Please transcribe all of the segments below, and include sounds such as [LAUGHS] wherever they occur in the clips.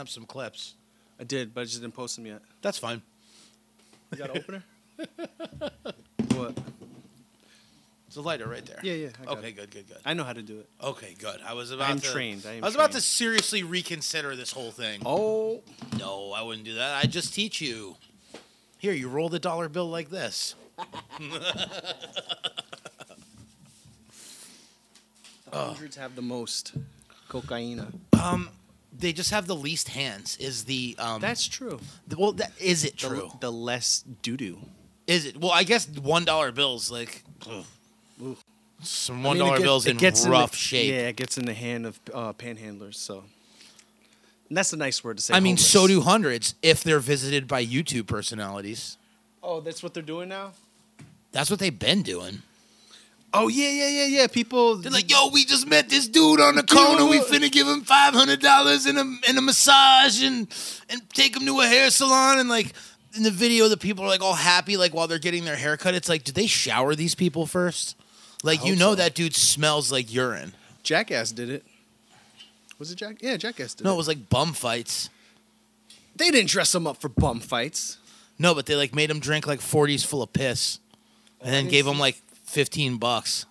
up some clips. I did, but I just didn't post them yet. That's fine. You got an opener? [LAUGHS] what? It's a lighter right there. Yeah, yeah. I got Okay, it. good, good, good. I know how to do it. Okay, good. I was about I'm to. trained. I am was about to seriously reconsider this whole thing. Oh, No, I wouldn't do that. I'd just teach you. Here, you roll the dollar bill like this. [LAUGHS] the hundreds have the most cocaine. Um, they just have the least hands. Is the um? That's true. th- well, that is it true? the less doo doo. Is it? Well, I guess one dollar bills like ugh. Ooh. some one dollar bills in rough shape. Yeah, it gets in the hand of uh, panhandlers. So, and that's a nice word to say. I mean, homeless. so do hundreds if they're visited by YouTube personalities. Oh, that's what they're doing now. That's what they've been doing. Oh yeah, yeah, yeah, yeah. People. They're like, "Yo, we just met this dude on the corner. We finna give him five hundred dollars and a and a massage and and take him to a hair salon." And like in the video, the people are like all happy, like while they're getting their haircut. It's like, did they shower these people first? Like you know so. that dude smells like urine. Jackass did it. Was it Jack? Yeah, Jackass did it? No, it. it was like bum fights. They didn't dress them up for bum fights. No, but they like made him drink like forties full of piss, and then gave him like fifteen bucks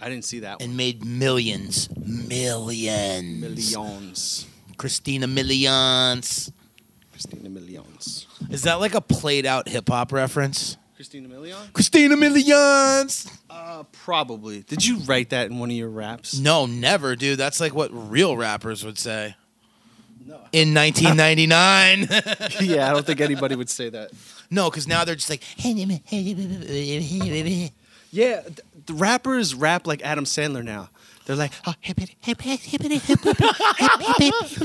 I didn't see that one. and made millions, millions, Millions. Christina Millions. Christina Millions. Is that like a played out hip hop reference? Christina Million? Christina Millions. Uh, probably. Did you write that in one of your raps? No, never, dude. That's like what real rappers would say No. in 1999. [LAUGHS] yeah, I don't think anybody would say that. no, because now they're just like, Yeah, th- the rappers rap like Adam Sandler now. They're like, oh, hippity, hippity, hippity, hippity,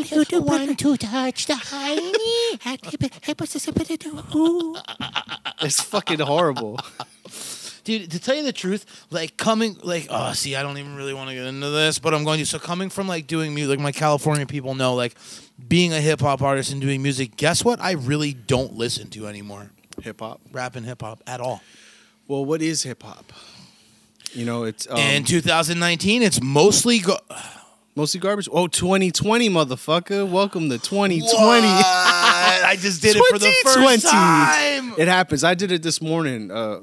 hippity, want to touch the honey. It's fucking horrible. dude. To tell you the truth, like coming, like, oh, see, I don't even really want to get into this, but I'm going to. So coming from like doing music, like my California people know, like being a hip hop artist and doing music. Guess what? I really don't listen to anymore. Hip hop. Rap and hip hop at all. Well, what is hip hop? You know, it's um, in 2019, it's mostly go- mostly garbage. Oh, 2020, motherfucker. Welcome to 2020. What? I just did it for the [LAUGHS] first 2020. time. It happens. I did it this morning uh,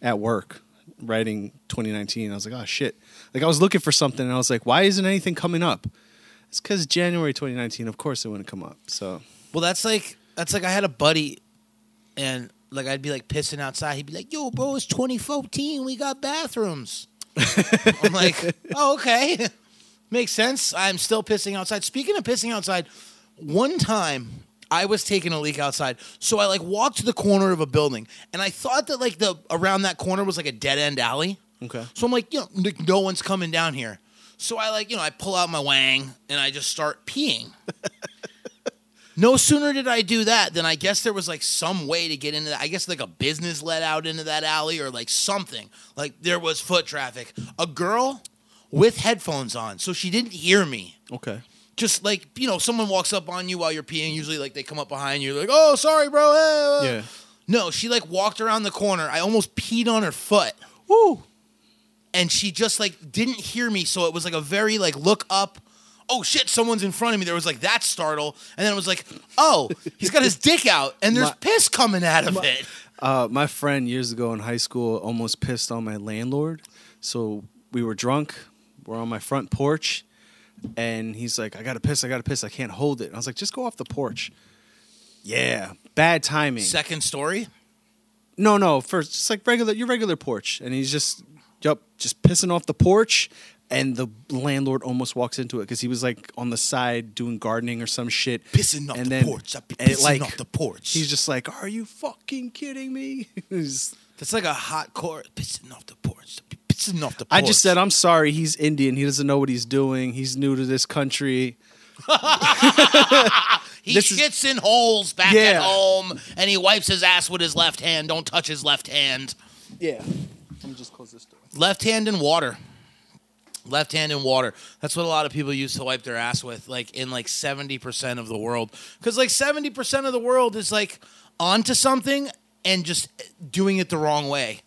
at work, writing 2019. I was like, oh shit. Like I was looking for something, and I was like, why isn't anything coming up? It's because January 2019. Of course, it wouldn't come up. So Well, that's like that's like I had a buddy, and like I'd be like pissing outside. He'd be like, "Yo, bro, it's 2014. We got bathrooms." [LAUGHS] I'm like, "Oh, okay, [LAUGHS] makes sense." I'm still pissing outside. Speaking of pissing outside, one time I was taking a leak outside, so I like walked to the corner of a building, and I thought that like the around that corner was like a dead end alley. okay. So I'm like, you know, n- no one's coming down here. So I like, you know, I pull out my wang and I just start peeing. [LAUGHS] no sooner did I do that than I guess there was like some way to get into that. I guess like a business let out into that alley or like something. Like there was foot traffic. A girl with headphones on, so she didn't hear me. Okay. Just like, you know, someone walks up on you while you're peeing. Usually, like, they come up behind you, like, oh, sorry, bro. hey, uh." Yeah. No, she like walked around the corner. I almost peed on her foot Woo. and she just like didn't hear me so it was like a very like look up oh shit someone's in front of me there was like that startle and then it was like oh he's got his dick out and there's My- piss coming out of it Uh, my friend years ago in high school almost pissed on my landlord. So we were drunk. We're on my front porch, and he's like, "I gotta piss. I gotta piss. I can't hold it." And I was like, "Just go off the porch." Yeah, bad timing. second story No, no, first just like regular your regular porch, and he's just yep, just pissing off the porch, and the landlord almost walks into it because he was like on the side doing gardening or some shit, Pissing off and the then- porch. I'd be pissing off the porch. He's just like, "Are you fucking kidding me?" [LAUGHS] That's like a hot court pissing off the porch pissing off the porch I just said, "I'm sorry." He's Indian. He doesn't know what he's doing. He's new to this country. [LAUGHS] he this is- shits in holes back Yeah. at home and he wipes his ass with his left hand don't touch his left hand Yeah. Let me just close this door. left hand in water left hand in water that's what a lot of people use to wipe their ass with like in like 70% of the world because like 70% of the world is like onto something and just doing it the wrong way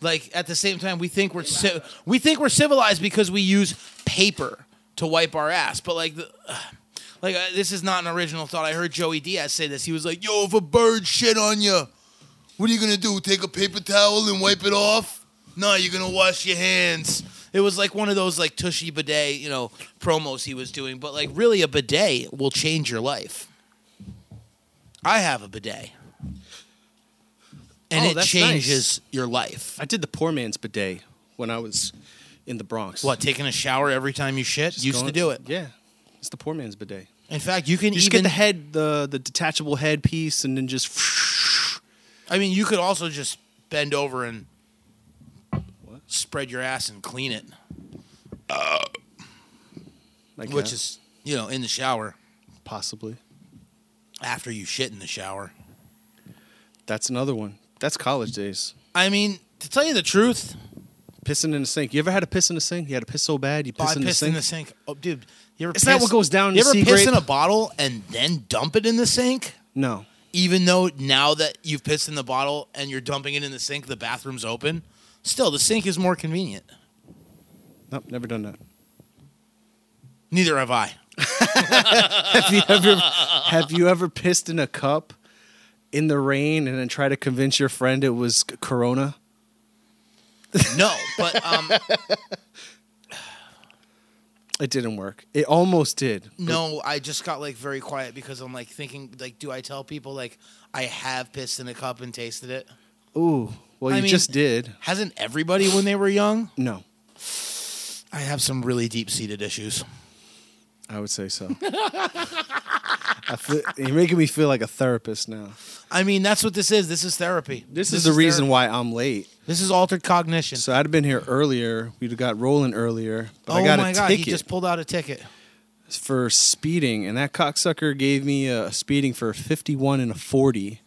like at the same time we think we're ci- we think we're civilized because we use paper to wipe our ass but like the, [SIGHS] Like uh, this is not an original thought. I heard Joey Diaz say this. He was like, "Yo, if a bird shit on you, what are you gonna do? Take a paper towel and wipe it off? No, you're gonna wash your hands." It was like one of those like tushy bidet, you know, promos he was doing. But like, really, a bidet will change your life. I have a bidet, and Oh, it that's changes your life. I did the poor man's bidet when I was in the Bronx. What? Taking a shower every time you shit? Just Used to going- do it. Yeah, it's the poor man's bidet. In fact, you can You just even get the head, the the detachable head piece, and then just. I mean, you could also just bend over and? Spread your ass and clean it, uh, Like which that, is you know in the shower possibly. after you shit in the shower. That's another one. That's college days. I mean, to tell you the truth, Pissing in the sink. You ever had to piss in the sink? You had to piss so bad you oh, piss in the sink. in the sink. Oh, dude, you ever? Is that what goes down in You ever piss in a bottle and then dump it in the sink? No. Even though now that you've pissed in the bottle and you're dumping it in the sink, the bathroom's open. Still, the sink is more convenient. Nope, never done that. Neither have I. [LAUGHS] have you ever have you ever pissed in a cup in the rain and then try to convince your friend it was Corona? No, but um, [SIGHS] It didn't work. It almost did. No, I just got like very quiet because I'm like thinking like, do I tell people like I have pissed in a cup and tasted it? Ooh. Well, I you mean- just did. Hasn't everybody when they were young? No, I have some really deep seated issues. I would say so. [LAUGHS] I feel, you're making me feel like a therapist now. I mean, that's what this is. This is therapy. This, is the reason therapy. why I'm late. This is altered cognition. So I'd have been here earlier. We'd have got rolling earlier. But oh I got my a god, ticket he just pulled out a ticket. for speeding, and that cocksucker gave me a speeding for a 51 and a 40.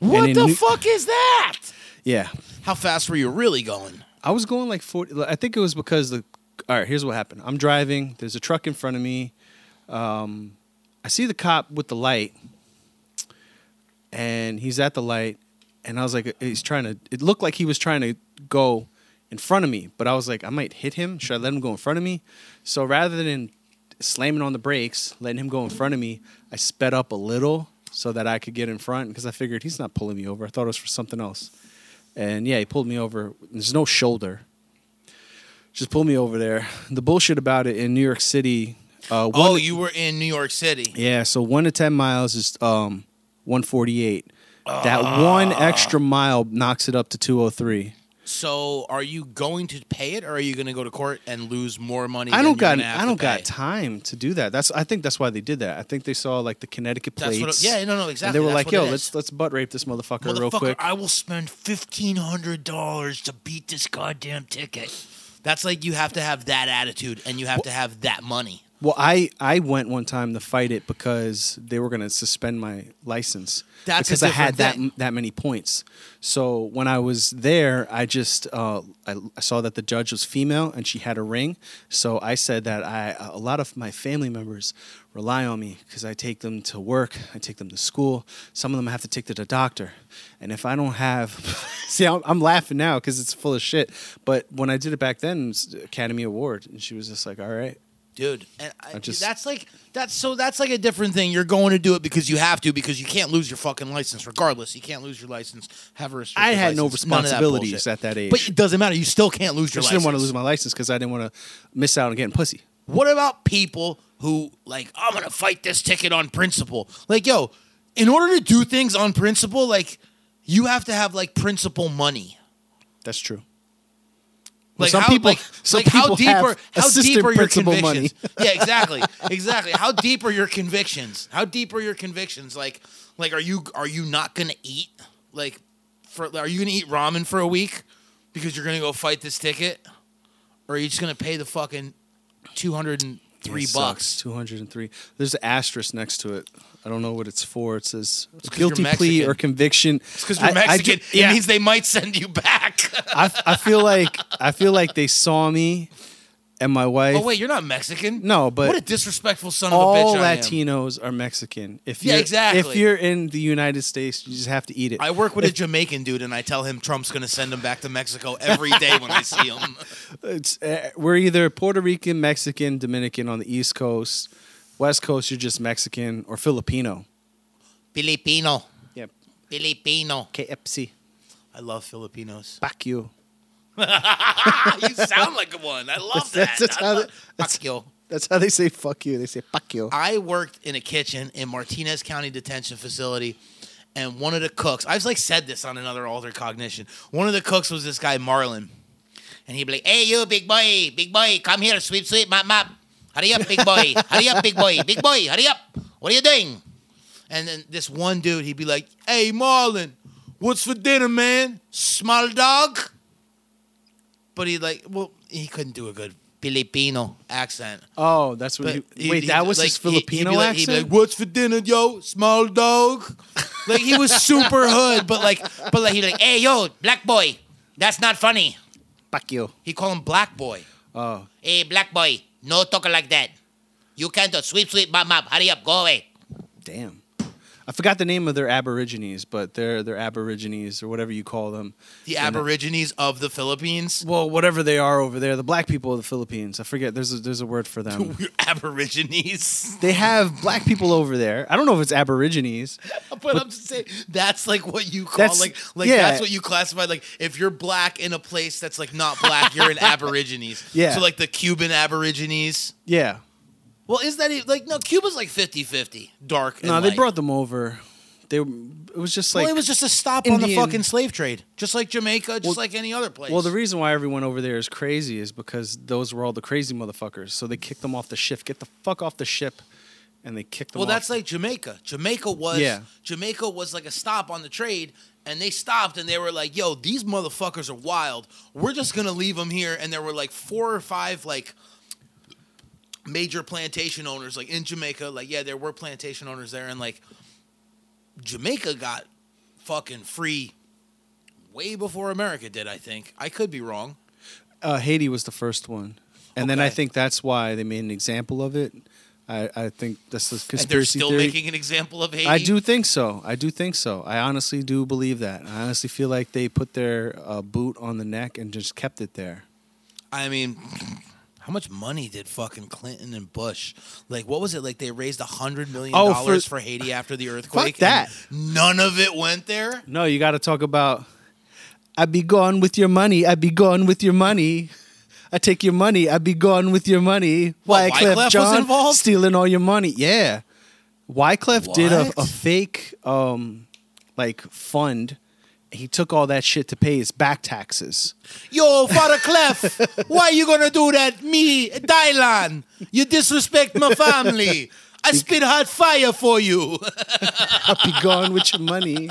What the New- fuck is that? Yeah, How fast were you really going? I was going like 40. I think it was because the. All right, here's what happened. I'm driving. There's a truck in front of me. Um, I see the cop with the light, and he's at the light, and I was like, he's trying to. It looked like he was trying to go in front of me, but I was like, I might hit him. Should I let him go in front of me? So rather than slamming on the brakes, letting him go in front of me, I sped up a little so that I could get in front because I figured he's not pulling me over. I thought it was for something else. And yeah, he pulled me over. There's no shoulder. Just pulled me over there. The bullshit about it in New York City. Uh, Oh, you were in New York City. yeah. So one to ten miles is um, 148. That Ah. one extra mile knocks it up to 203. So, are you going to pay it, or are you going to go to court and lose more money? I don't got I don't got time to do that. That's I think that's why they did that. I think they saw like the Connecticut That's plates. what. It, yeah, no, no, And exactly. they were That's like, "Yo, let's let's butt rape this motherfucker, real quick." I will spend fifteen hundred dollars to beat this goddamn ticket. That's like you have to have that attitude, and you have to have that money. Well, I I went one time to fight it because they were going to suspend my license That's because I had different that that many points. So when I was there, I just uh, I, I saw that the judge was female and she had a ring. So I said that I a lot of my family members rely on me because I take them to work, I take them to school. Some of them I have to take to the doctor, and if I don't have, [LAUGHS] see, I'm, I'm laughing now because it's full of shit. But when I did it back then, it was Academy Award, and she was just like, "All right." Dude. And I, I just- that's like that's so that's like a different thing. You're going to do it because you have to because you can't lose your fucking license regardless. You can't lose your license. Have a I had no license, none of that responsibilities at that age. But it doesn't matter. You still can't lose I your just license. didn't want to lose my license because I didn't want to miss out on getting pussy. What about people who like I'm gonna fight this ticket on principle? Like, yo, in order to do things on principle, like you have to have like principle money. That's true. Like some how, people- like, some like how deep are how deep are your convictions? [LAUGHS] yeah, exactly, exactly. How deep are your convictions? How deep are your convictions? Like, like are you are you not gonna eat? Like, for are you gonna eat ramen for a week because you're gonna go fight this ticket, or are you just gonna pay the fucking two hundred and three bucks? Two hundred and three. There's an asterisk next to it. I don't know what it's for. It says guilty plea or conviction. It's because you're I- I Mexican. ju- yeah, It means they might send you back. I, I feel like I feel like they saw me and my wife. oh wait, you're not Mexican. No, but what a disrespectful son of a all bitch I am. Latinos are Mexican. If Yeah, you're, exactly. If you're in the United States, you just have to eat it. I work with a Jamaican dude, and I tell him Trump's going to send him back to Mexico every day when I see him. [LAUGHS] It's, uh, we're either Puerto Rican, Mexican, Dominican on the East Coast. West Coast, you're just Mexican or Filipino. Filipino. Yep. Filipino. KFC. I love Filipinos. Fuck you. [LAUGHS] you sound like one. I love that. That's- that's how love- they- that's- Fuck you. That's how they say fuck you. They say fuck you. I worked in a kitchen in Martinez County Detention Facility, and one of the cooks, I've like said this on another Altered Cognition. One of the cooks was this guy Marlon, and he'd be like, "Hey, you big boy, big boy, come here, sweep, sweep, mop, mop, hurry up, big boy, hurry up, big boy, big boy, hurry up, what are you doing?" And then this one dude, he'd be like, "Hey, Marlon, what's for dinner, man? Small dog." But he like, well, he couldn't do a good Filipino accent. Oh, that's what. But He, he- wait, he- that was like, his he- Filipino be like, he'd be accent. like, "What's for dinner, yo? Small dog." like he was super hood, but like, but like he'd be like, "Hey, yo, black boy, that's not funny." fuck you. He call him black boy. Oh, Hey, black boy, no talk like that. You can't do sweep, sweep, mop, mop. Hurry up, go away. damn. I forgot the name of their Aborigines, but they're they're Aborigines or whatever you call them. The And- uh, Aborigines of the Philippines. Well, whatever they are over there, the black people of the Philippines. I forget. There's a, there's a word for them. [LAUGHS] Aborigines. they have black people over there. I don't know if it's Aborigines. [LAUGHS] But I'm just saying that's like what you call like like yeah. that's what you classify like if you're black in a place that's like not black, you're an [LAUGHS] Aborigines. Yeah. So like the Cuban Aborigines. Yeah. Well, is that like no? Cuba's like 50-50, dark. And No, they light. brought them over. They it was just like well, it was just a stop on the Indian- fucking slave trade, just like Jamaica, just like any other place. Well, the reason why everyone over there is crazy is because those were all the crazy motherfuckers. So they kicked them off the ship. Get the fuck off the ship, and they kicked them. well, off. that's like Jamaica. Jamaica was Yeah. Jamaica was like a stop on the trade, and they stopped and they were like, "Yo, these motherfuckers are wild. We're just gonna leave them here." And there were like four or five like major plantation owners like in Jamaica. Like, yeah, there were plantation owners there, and like Jamaica got fucking free way before America did. I think I could be wrong. uh, Haiti was the first one, and then I think that's why they made an example of it. I, I think that's the And they're still theory. making an example of Haiti. I do think so. I do think so. I honestly do believe that. I honestly feel like they put their uh, boot on the neck and just kept it there. I mean, how much money did fucking Clinton and Bush like? What was it like? They raised a hundred million Oh, dollars for- for, Haiti after the earthquake. Fuck that. and None of it went there. No, you got to talk about. I'd be gone with your money. I'd be gone with your money. I take your money. I'd be gone with your money. What, Wyclef Wyclef was Jean involved? stealing all your money. Yeah, Wyclef did a, a fake um like fund. He took all that shit to pay his back taxes. Yo, Father Clef, [LAUGHS] why you gonna do that? Me, Dylan, you disrespect my family. I spit hot fire for you. I be gone with your money.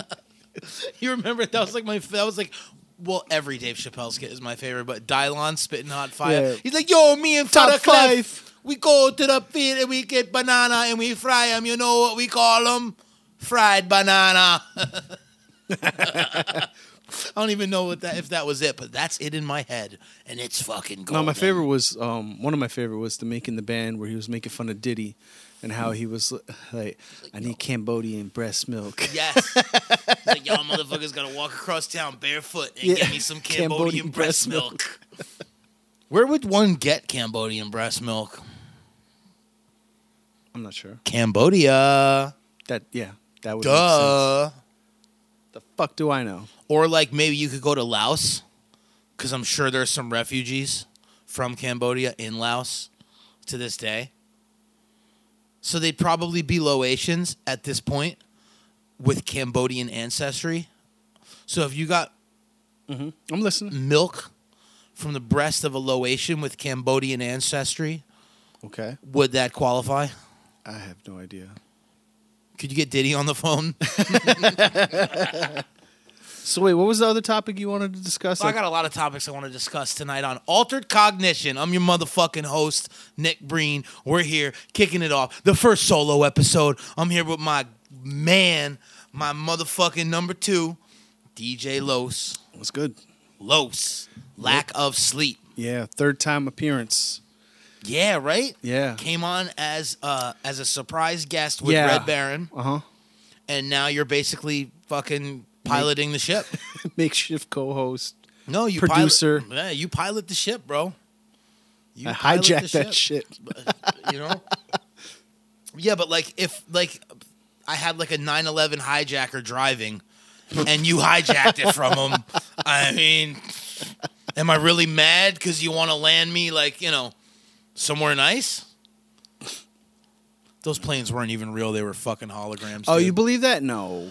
[LAUGHS] you remember that was like my that was like. Well, every Dave Chappelle skit is my favorite, but Dylon spitting hot fire. Yeah. He's like, "Yo, me and Top Father Clef, five. we go to the field and we get banana and we fry them. You know what we call them? Fried banana." [LAUGHS] [LAUGHS] I don't even know what that if that was it, but that's it in my head, and it's fucking No, golden. my favorite was um, one of my favorite was the making the band where he was making fun of Diddy and how he was like, I need Cambodian breast milk. Yes. Like, y'all motherfuckers gotta walk across town barefoot and Yeah. get me some Cambodian, Cambodian breast, breast milk. Where would one get Cambodian breast milk? I'm not sure. Cambodia. That yeah, that would. Duh. Fuck do I know? Or like maybe you could go to Laos, because I'm sure there's some refugees from Cambodia in Laos to this day. So they'd probably be Laotians at this point with Cambodian ancestry. So if you got mm-hmm. I'm listening. milk from the breast of a Laotian with Cambodian ancestry, Okay, would that qualify? I have no idea. Could you get Diddy on the phone? [LAUGHS] [LAUGHS] So wait, what was the other topic you wanted to discuss? So I got a lot of topics I want to discuss tonight on Altered Cognition. I'm your motherfucking host, Nick Breen. We're here kicking it off. The first solo episode. I'm here with my man, my motherfucking number two, DJ Los. What's good? Los. Lack of sleep. Yeah, third time appearance. Yeah, right? Yeah. Came on as uh as a surprise guest with Yeah. Red Baron, Uh huh. and now you're basically fucking piloting the ship. [LAUGHS] Makeshift co-host. No, you Producer. Pilot, yeah, you pilot the ship, bro. You I pilot hijacked the that shit. [LAUGHS] you know. Yeah, but like if like I had like a 911 hijacker driving and you hijacked it from him, I mean, am I really mad because you want to land me like, you know, somewhere nice? Those planes weren't even real. They were fucking holograms. Oh, dude. you believe that? No.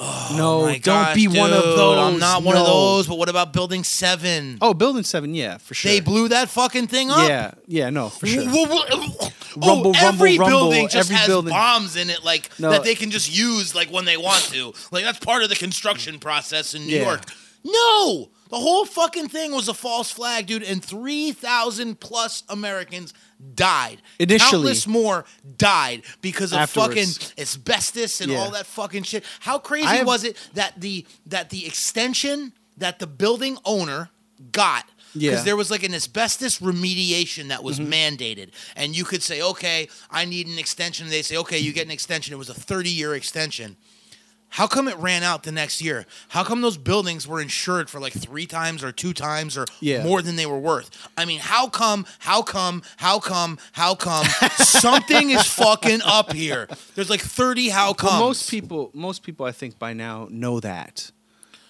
Oh no, Oh My don't gosh, be one of those. I'm not one of those, but what about building seven? Oh, building seven, yeah, for sure. They blew that fucking thing up. Yeah, yeah, no, for sure. oh, Rumble, every rumble, rumble, building just every has building. bombs in it, like No. that they can just use like when they want to. Like that's part of the construction process in New Yeah. York. No, the whole fucking thing was a false flag, dude, and three thousand plus Americans died. Initially. countless more died because of Afterwards. fucking asbestos and Yeah. all that fucking shit. How crazy I have- was it that the that the extension that the building owner got because Yeah. Mm-hmm. there was like an asbestos remediation that was mandated, and you could say, "Okay, I need an extension." They say, "Okay, you get an extension." It was a thirty-year extension. How come it ran out the next year? How come those buildings were insured for like three times or two times or Yeah. more than they were worth? I mean, how come? How come? How come? How come? Something is fucking up here. There's like thirty how Well, most people, most people, I think by now know that.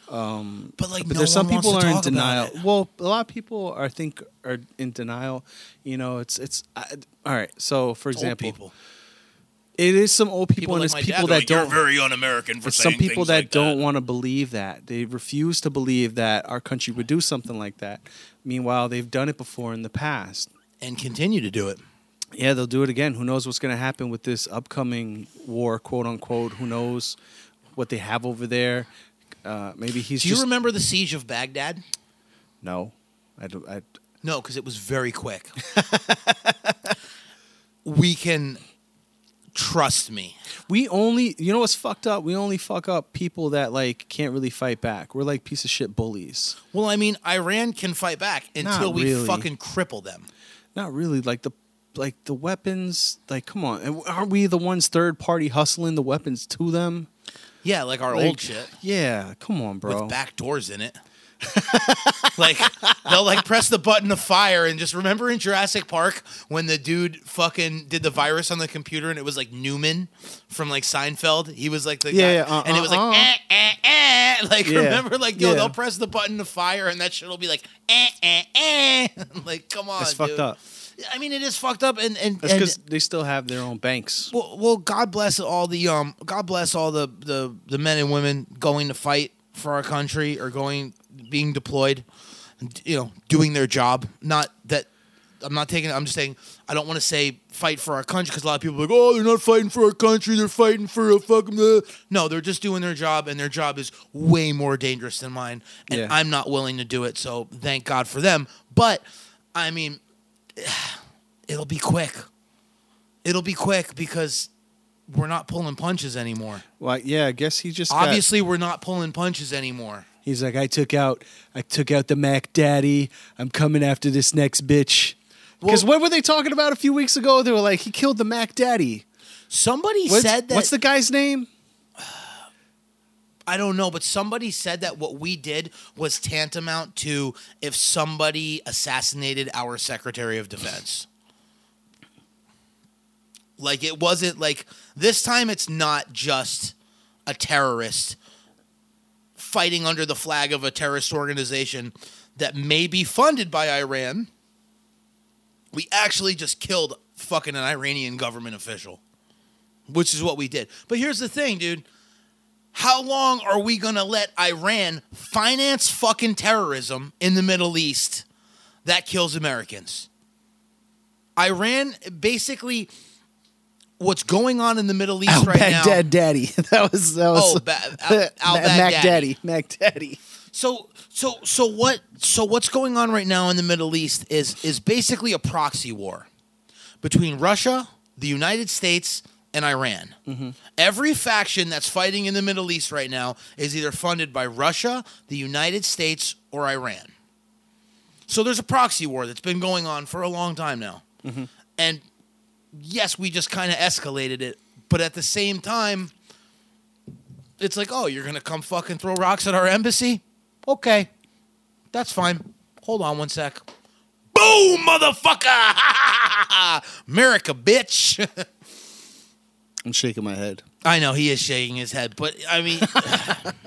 Um, but like, But no there's some people are in denial. Well, a lot of people I think are in denial. You know, it's it's I, all right. So, for example. It is some old people, People and like it's people that like, don't. very un-American for some people that like don't want to believe that. They refuse to believe that our country would do something like that. Meanwhile, they've done it before in the past. and continue to do it. Yeah, they'll do it again. Who knows what's going to happen with this upcoming war, quote unquote? Who knows what they have over there? Uh, maybe he's Do you just remember the siege of Baghdad? no. I do, I, No, because it was very quick. [LAUGHS] we can trust me. we only, you know what's fucked up? We only fuck up people that like can't really fight back. We're like piece of shit bullies. Well, I mean, Iran can fight back until we really. fucking cripple them. Not really. Like the like the weapons. Like come on, And aren't we the ones third party hustling the weapons to them? Yeah, like our Like, old shit Yeah, come on, bro. with back doors in it. [LAUGHS] like they'll like press the button to fire and just remember in Jurassic Park when the dude fucking did the virus on the computer and it was like Newman from like Seinfeld. He was like the Yeah, guy, yeah, uh, and it was like uh, eh, eh, eh. [LAUGHS] like Yeah. remember like yo Yeah. they'll press the button to fire and that shit will be like eh eh eh. [LAUGHS] like come on, That's fucked up. I mean it is fucked up and and because they still have their own banks. well, well, God bless all the um, God bless all the, the the men and women going to fight for our country or going being deployed, and, you know, doing their job. Not that I'm not taking. I'm just saying I don't want to say fight for our country because a lot of people are like, oh, they're not fighting for our country. They're fighting for a fucking. Uh. No, they're just doing their job, and their job is way more dangerous than mine, and Yeah. I'm not willing to do it. So thank God for them. But I mean, [SIGHS] it'll be quick. It'll be quick because we're not pulling punches anymore. Well, yeah, I guess he just got- Obviously, we're not pulling punches anymore. He's like, I took out, I took out the Mac Daddy. I'm coming after this next bitch. Because Well- what were they talking about a few weeks ago? They were like, he killed the Mac Daddy. Somebody What's, said that. what's the guy's name? [SIGHS] I don't know, but somebody said that what we did was tantamount to if somebody assassinated our Secretary of Defense. Like it wasn't like this time. It's not just a terrorist fighting under the flag of a terrorist organization that may be funded by Iran. We actually just killed fucking an Iranian government official, which is what we did. But here's the thing, dude. How long are we going to let Iran finance fucking terrorism in the Middle East that kills Americans? Iran basically what's going on in the Middle East right now. Baghdad Daddy. [LAUGHS] that was that was Oh, ba- Al- [LAUGHS] Al Mac Baghdadi. Daddy. Mac Daddy. So so so what so what's going on right now in the Middle East is is basically a proxy war between Russia, the United States, and Iran. Mm-hmm. Every faction that's fighting in the Middle East right now is either funded by Russia, the United States, or Iran. So there's a proxy war that's been going on for a long time now. Mm-hmm. And yes, we just kind of escalated it, but at the same time, it's like, oh, you're gonna come fucking throw rocks at our embassy? Okay, that's fine. Hold on one sec. Boom, motherfucker! [LAUGHS] America, bitch. [LAUGHS] I'm shaking my head. I know he is shaking his head, but I mean,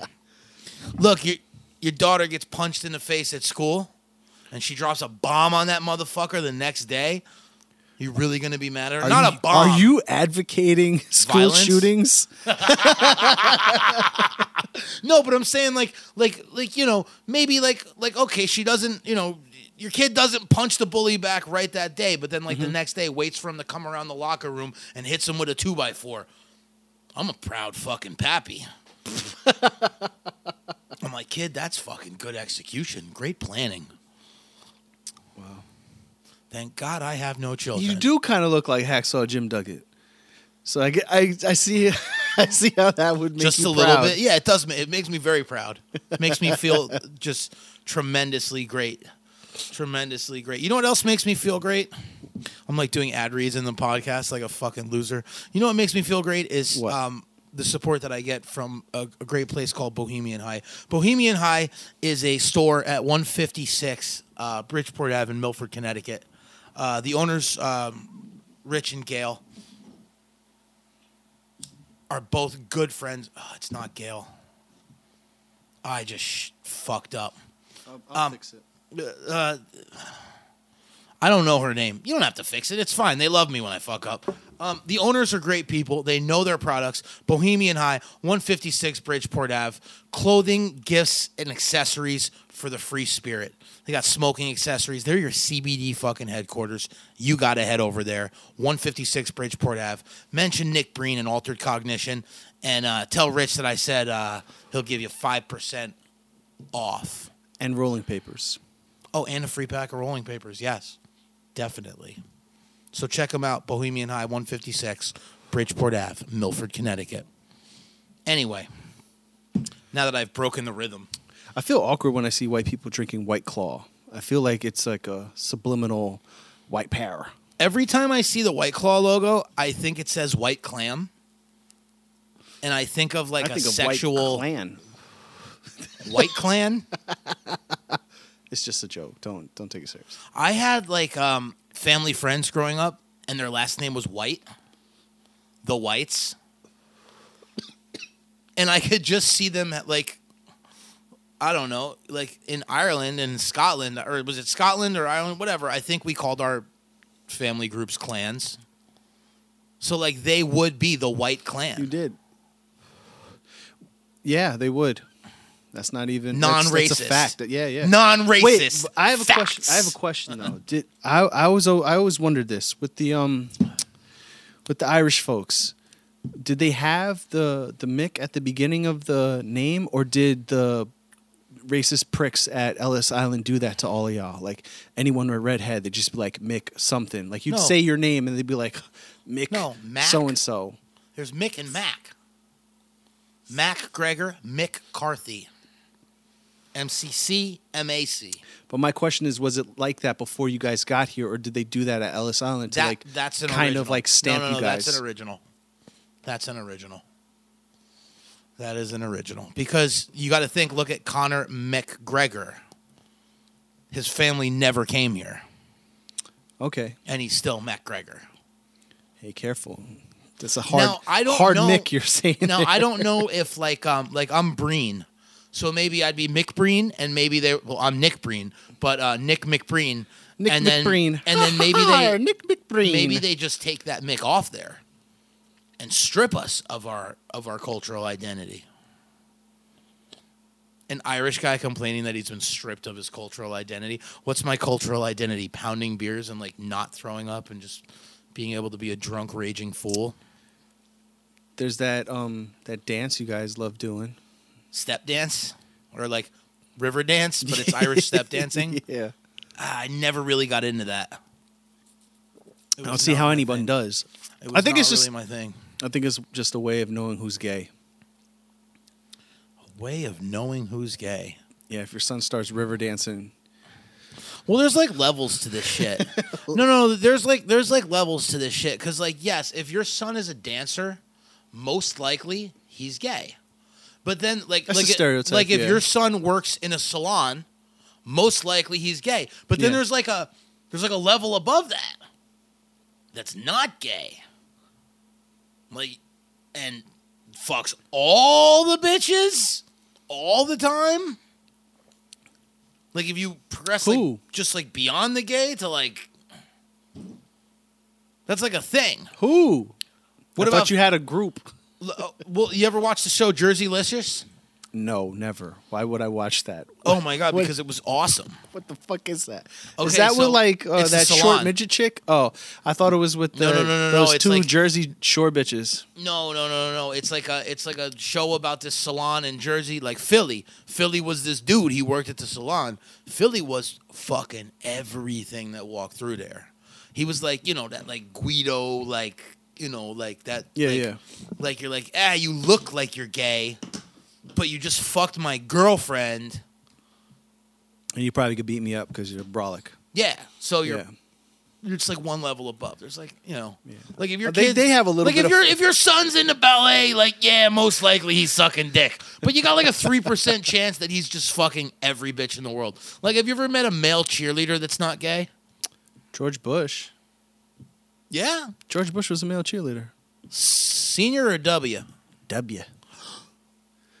[LAUGHS] look, your your daughter gets punched in the face at school, and she drops a bomb on that motherfucker the next day. You really gonna be mad at her? Are Not you, a bomb. Are you advocating [LAUGHS] school Violence? shootings? [LAUGHS] [LAUGHS] No, but I'm saying like like like you know maybe like like okay she doesn't you know your kid doesn't punch the bully back right that day, but then like the mm-hmm. next day waits for him to come around the locker room and hits him with a two by four. I'm a proud fucking pappy. I'm like kid, that's fucking good execution, great planning. Thank God I have no children. You do kind of look like Hacksaw Jim Duggan. So I, get, I, I see [LAUGHS] I see how that would make just you a little proud. bit. Yeah, it does. It makes me very proud. It makes me feel [LAUGHS] just tremendously great. Tremendously great. You know what else makes me feel great? I'm like doing ad reads in the podcast like a fucking loser. You know what makes me feel great is What? um, the support that I get from a, a great place called Bohemian High. Bohemian High is a store at 156 uh, Bridgeport Ave in Milford, Connecticut. Uh, the owners, um, Rich and Gail, are both good friends. Oh, it's not Gail. I just sh- fucked up. I'll, Um, Uh, I don't know her name. You don't have to fix it. It's fine. They love me when I fuck up. Um, the owners are great people. They know their products. Bohemian High, 156 Bridgeport Ave. Clothing, gifts, and accessories for the free spirit. They got smoking accessories. They're your CBD fucking headquarters. You got to head over there. 156 Bridgeport Ave. Mention Nick Breen and Altered Cognition, and uh, tell Rich that I said uh, he'll give you five percent off. and rolling papers. Oh, and a free pack of rolling papers. Yes, definitely. So check them out. Bohemian High, 156, Bridgeport Ave, Milford, Connecticut. Anyway, now that I've broken the rhythm, I feel awkward when I see white people drinking White Claw. I feel like it's like a subliminal white power. every time I see the White Claw logo, I think it says White Clam. And I think of like I a think of sexual white clan. white clan. [LAUGHS] It's just a joke. Don't don't take it serious. I had like um, family friends growing up, and their last name was White. The Whites. And I could just see them at like, I don't know, like in Ireland and Scotland, or was it Scotland or Ireland, whatever. I think we called our family groups clans. So like they would be the White Clan. You did. Yeah, they would. That's not even Non-racist. That's, a fact. Yeah, yeah. Non-racist. Wait, I have a Facts. question. I have a question though. Did I? I was. I always wondered this with the um, with the Irish folks. Did they have the the Mick at the beginning of the name, or did the racist pricks at Ellis Island do that to all of y'all? Like anyone with redhead, they'd just be like Mick something. Like you'd No. say your name and they'd be like Mick No, Mac. so and so. There's Mick and Mac. Mac Gregor, Mick Carthy. MCC, MAC. But my question is, was it like that before you guys got here, or did they do that at Ellis Island to That, like that's an kind original. of like stamp no, no, no, you guys? That's an original. That's an original. That is an original because you got to think. Look at Conor McGregor. His family never came here, okay. and he's still McGregor. Hey, careful. That's a hard, Now, I don't hard know- Mick you're saying. Now there. I don't know if like um like I'm Breen, so maybe I'd be Mick Breen, and maybe they well I'm Nick Breen, but uh, Nick McBreen, Nick and then and then maybe [LAUGHS] they Nick McBreen. maybe they just take that Mick off there, and strip us of our of our cultural identity. An Irish guy complaining that he's been stripped of his cultural identity. What's my cultural identity? Pounding beers and like not throwing up and just being able to be a drunk raging fool. There's that um that dance you guys love doing. Step dance or like river dance, but it's Irish [LAUGHS] step dancing. yeah. Ah, I never really got into that. I don't see how anyone thing. does. It I think not it's really just- my thing. I think it's just a way of knowing who's gay. A way of knowing who's gay. Yeah, if your son starts river dancing, Well, there's like levels to this shit. [LAUGHS] no, no, there's like there's like levels to this shit. Cause like yes, if your son is a dancer, most likely he's gay. But then like That's like a stereotype, like if yeah. your son works in a salon, most likely he's gay. But then Yeah. there's like a there's like a level above that that's not gay. Like and fucks all the bitches all the time. Like if you progress like just like beyond the gay to like that's like a thing. Who? What I about you had a group? Uh, Well, you ever watch the show Jerseylicious? No, never. Why would I watch that? Oh my god, because it was awesome. What the fuck is that? Is Okay, that so with like uh, that short midget chick? Oh, I thought it was with the, No, no, no, no, no, those it's two like- Jersey Shore bitches. No, no, no, no, no. It's like a it's like a show about this salon in Jersey, like Philly. Philly was this dude. He worked at the salon. Philly was fucking everything that walked through there. He was like, you know, that like Guido, like you know, like that. Yeah, like, yeah. Like you're like, ah, you look like you're gay, but you just fucked my girlfriend. And you probably could beat me up because you're brolic. Yeah. So you're Yeah. you're just like one level above. There's like you know, like if your they- kids, they have a little like bit if your if your son's into ballet, like yeah, most likely he's sucking dick. But you got like a three percent [LAUGHS] chance that he's just fucking every bitch in the world. Like, have you ever met a male cheerleader that's not gay? George Bush. Yeah, George Bush was a male cheerleader. senior or W? W.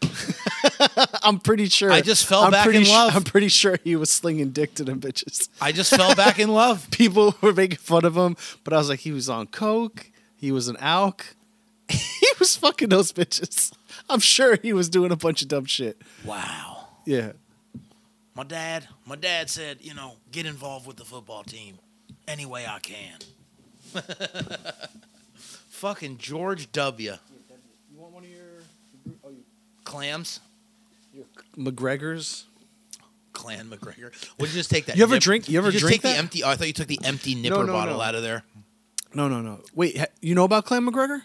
[LAUGHS] I'm pretty sure. I just fell I'm back in su- love. I'm pretty sure he was slinging dick to them bitches. I just fell back in love. [LAUGHS] People were making fun of him, but I was like, he was on coke. He was an alk. [LAUGHS] he was fucking those bitches. I'm sure he was doing a bunch of dumb shit. Wow. Yeah. My dad, my dad said, you know, get involved with the football team any way I can. [LAUGHS] Fucking George W. You want one of your oh, Clams. McGregor's? Clan McGregor. Would you just take that? You ever nip- drink- you ever just drink take that? the empty? Oh, I thought you took the empty nipper no, bottle no. out of there. No, no, no. Wait, ha- you know about Clan McGregor?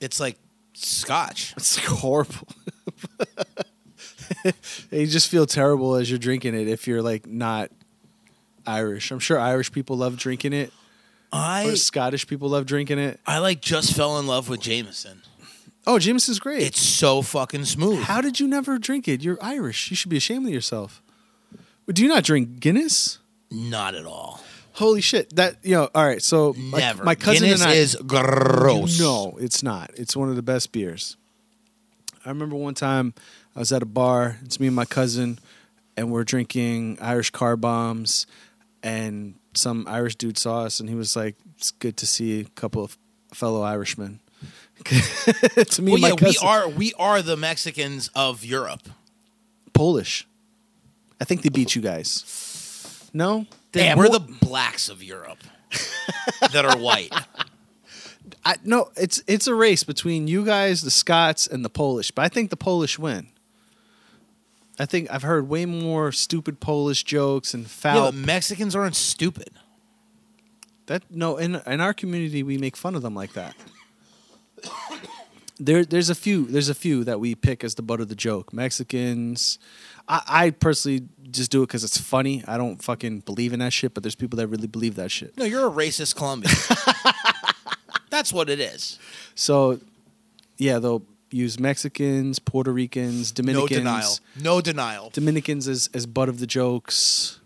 It's like scotch. It's horrible. [LAUGHS] you just feel terrible as you're drinking it if you're like not Irish. I'm sure Irish people love drinking it, I or Scottish people love drinking it. I like just fell in love with Jameson. Oh, Jameson's great. It's so fucking smooth. How did you never drink it? You're Irish. You should be ashamed of yourself. Do you not drink Guinness? Not at all. Holy shit! That you know. All right, so my, Never. my cousin Guinness and I. is gross. No, it's not. It's one of the best beers. I remember one time I was at a bar. It's me and my cousin, and we're drinking Irish car bombs. And some Irish dude saw us, and he was like, "It's good to see a couple of fellow Irishmen." [LAUGHS] to me, Well, and my yeah, we are we are the Mexicans of Europe. Polish. I think they beat you guys. No, They And we're more- the blacks of Europe [LAUGHS] that are white. I, no, it's it's a race between you guys, the Scots, and the Polish. But I think the Polish win. I think I've heard way more stupid Polish jokes and Yeah, foul. but Mexicans aren't stupid. that no, in in our community we make fun of them like that. There, there's a few. There's a few that we pick as the butt of the joke. Mexicans. I, I personally just do it because it's funny. I don't fucking believe in that shit, but there's people that really believe that shit. No, you're a racist Colombian. [LAUGHS] That's what it is. So, yeah, they'll use Mexicans, Puerto Ricans, Dominicans. No denial. No denial. Dominicans as as butt of the jokes.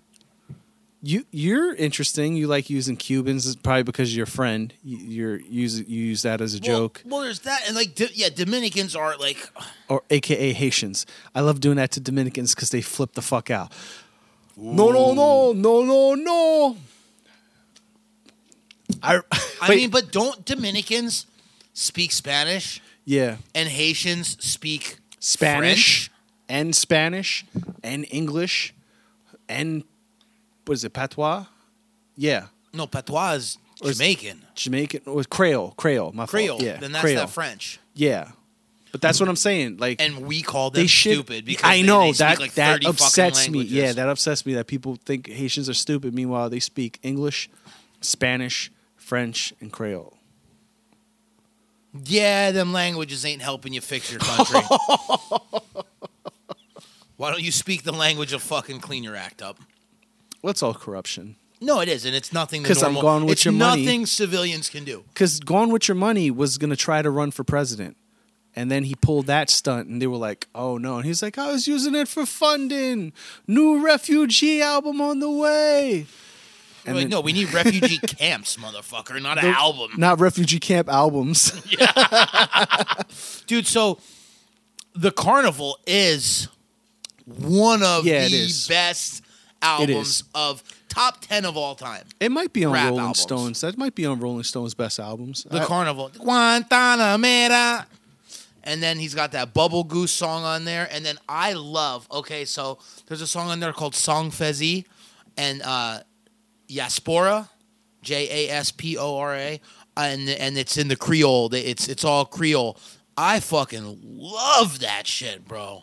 You you're interesting. You like using Cubans it's probably because you're a friend. You, you're use you use that as a Well- joke, Well, there's that, and like, yeah, Dominicans are like, or AKA Haitians. I love doing that to Dominicans because they flip the fuck out. No no no no no no. I I wait, mean, but don't Dominicans speak Spanish yeah, and Haitians speak Spanish French? and Spanish and English and what is it patois? Yeah. No, patois is Or is- Jamaican. Jamaican or Creole, Creole, my fault. Creole. Yeah, then that's Creole. that French. Yeah, but that's what I'm saying. Like And we call them they should. stupid because I they- know they speak that like that 30 fucking upsets me. languages. Yeah, that upsets me that people think Haitians are stupid. Meanwhile, they speak English, Spanish, French, and Creole. Yeah, them languages ain't helping you fix your country. [LAUGHS] Why don't you speak the language of fucking clean your act up? What's all corruption? No, it isn't. It's nothing. Because I'm gone with it's your money. nothing civilians can do. Because Gone with Your Money was gonna try to run for president, and then he pulled that stunt, and they were like, "Oh no!" And he's like, "I was using it for funding. New refugee album on the way." And like, then- no, we need refugee [LAUGHS] camps, motherfucker, not an album. Not refugee camp albums. [LAUGHS] Dude, so the carnival is one of Yeah, it the is. best albums is. of top 10 of all time. It might be on Rap Rolling albums. Stones. That might be on Rolling Stones' best albums. The I- carnival. Guantanamera. And then he's got that Bubble Goose song on there. And then I love, okay, so there's a song on there called Sang Fezi and uh, Yaspora, J A S P O R A. And, and it's in the Creole. It's it's all Creole. I fucking love that shit, bro.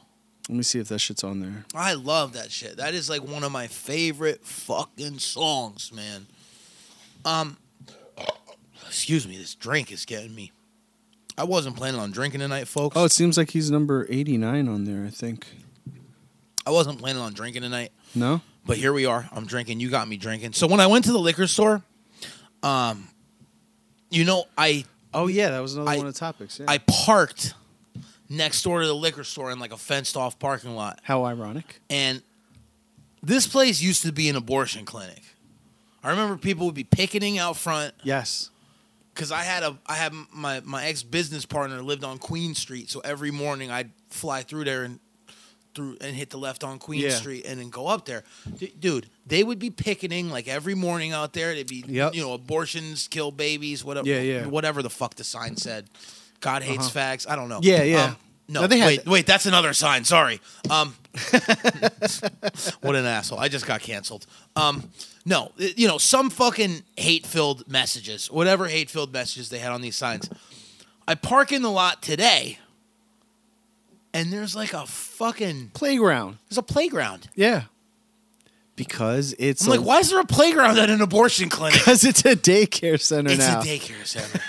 Let me see if that shit's on there. I love that shit. That is like one of my favorite fucking songs, man. Um, excuse me, this drink is getting me. I wasn't planning on drinking tonight, folks. Oh, it seems like he's number 89 on there, I think. I wasn't planning on drinking tonight, No? But here we are. I'm drinking. You got me drinking. So when I went to the liquor store, um, you know, I Oh, yeah, that was another I- one of the topics. Yeah. I parked next door to the liquor store in like a fenced off parking lot. How ironic. And this place used to be an abortion clinic. I remember people would be picketing out front Yes. because I had a I had my my ex business partner lived on Queen Street, so every morning I'd fly through there and through and hit the left on Queen Yeah. Street and then go up there. D- dude, they would be picketing like every morning out there. They'd be Yep. you know abortions kill babies, whatever. Yeah, yeah. Whatever the fuck the sign said. God hates Uh-huh. fags. I don't know. Yeah, yeah. Um, no, No, they had wait, wait. That's another sign. Sorry. Um, [LAUGHS] what an asshole! I just got canceled. Um, no, you know some fucking hate-filled messages, whatever hate-filled messages they had on these signs. I park in the lot today, and there's like a fucking Playground. there's a playground. Yeah. Because it's I'm like, why is there a playground at an abortion clinic? [LAUGHS] Because it's a daycare center now. It's now. a daycare center.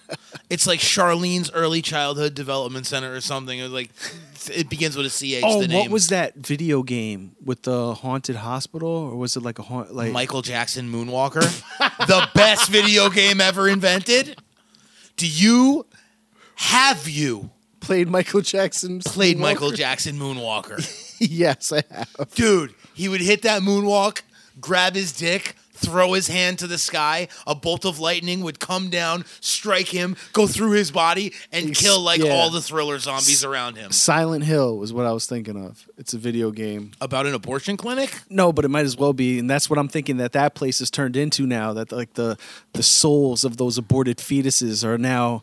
[LAUGHS] it's like Charlene's Early Childhood Development Center or something. It like it begins with a CH. oh, the name. what was that video game with the haunted hospital, or was it like a haunt? Like Michael Jackson Moonwalker? [LAUGHS] the best video game ever invented? Do you have you played Michael Jackson? played Michael Jackson Moonwalker? [LAUGHS] yes, I have. Dude, he would hit that moonwalk, grab his dick, throw his hand to the sky, a bolt of lightning would come down, strike him, go through his body, and kill like yeah. all the thriller zombies around him. Silent Hill was what I was thinking of. It's a video game. About an abortion clinic? No, but it might as well be, and that's what I'm thinking that that place is turned into now. That like the the souls of those aborted fetuses are now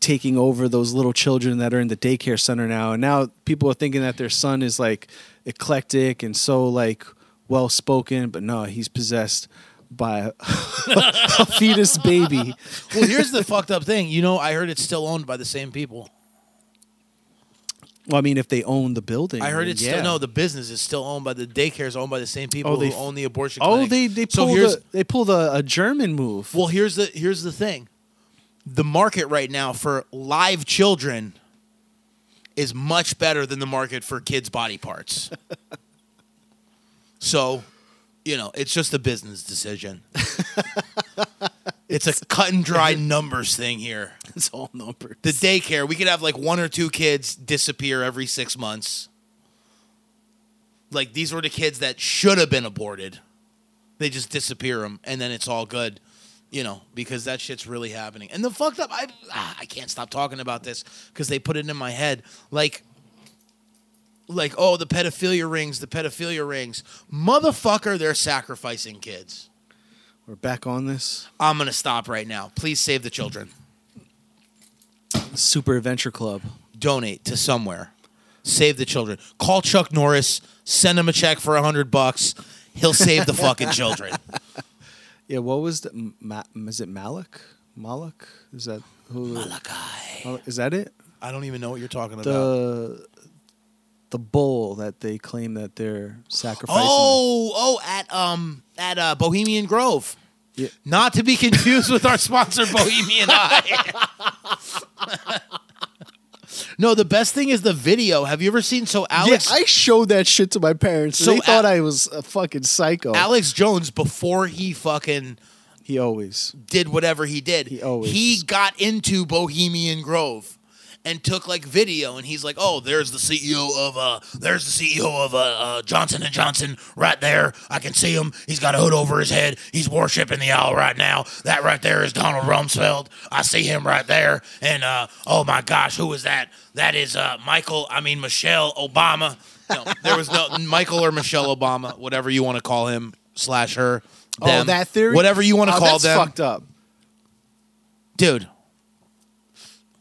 taking over those little children that are in the daycare center now, and now people are thinking that their son is like eclectic and so like well spoken, but no, he's possessed by a, [LAUGHS] a fetus baby. Well, here's the fucked up thing. You know, I heard it's still owned by the same people. Well, I mean, if they own the building, I heard it's yeah. still no, the business is still owned by the daycare is owned by the same people Oh, they who own the abortion Oh, clinic. they they so pulled here's a, they pulled a, a German move. well, here's the here's the thing. The market right now for live children is much better than the market for kids' body parts. [LAUGHS] so, you know, it's just a business decision. it's a cut and dry [LAUGHS] numbers thing here. it's all numbers. The daycare, we could have like one or two kids disappear every six months. Like these were the kids that should have been aborted. They just disappear them, and then it's all good, you know, because that shit's really happening. And the fucked up, I ah, I can't stop talking about this because they put it in my head, like. Like, oh, the pedophilia rings, the pedophilia rings. Motherfucker, they're sacrificing kids. We're back on this I'm going to stop right now. Please save the children. Super Adventure Club. donate to somewhere. Save the children. Call Chuck Norris. Send him a check for a hundred bucks. He'll save the fucking children. [LAUGHS] Yeah, what was the Ma, is it Malik? Malik? Is that who? Malachi. Is that it? I don't even know what you're talking about. The the bull that they claim that they're sacrificing. Oh, oh, at um at uh, Bohemian Grove. Yeah. Not to be confused with our sponsor, Bohemian Eye. [LAUGHS] [LAUGHS] no, the best thing is the video. Have you ever seen? So Alex, yeah, I showed that shit to my parents. So they thought Al- I was a fucking psycho. Alex Jones, before he fucking he always. did whatever he did. He always- he got into Bohemian Grove. And took like video and he's like, "Oh, there's the CEO of uh there's the CEO of uh, uh Johnson and Johnson right there. I can see him. He's got a hood over his head. He's worshiping the owl right now. That right there is Donald Rumsfeld. I see him right there. And uh oh my gosh, who is that? That is uh Michael, I mean Michelle Obama. No, there was no [LAUGHS] Michael or Michelle Obama, whatever you want to call him slash her. oh, that theory. Whatever you want to Oh, call that's them. fucked up. Dude,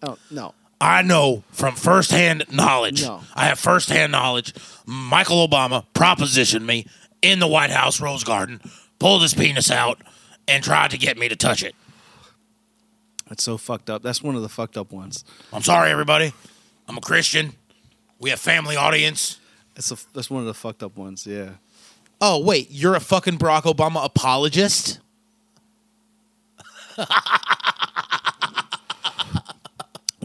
Oh no. I know from firsthand knowledge. No. I have firsthand knowledge. Michael Obama propositioned me in the White House Rose Garden, pulled his penis out, and tried to get me to touch it. That's so fucked up. That's one of the fucked up ones. I'm sorry, everybody. I'm a Christian. We have family audience. That's a, that's one of the fucked up ones. Yeah. Oh, wait, you're a fucking Barack Obama apologist? [LAUGHS]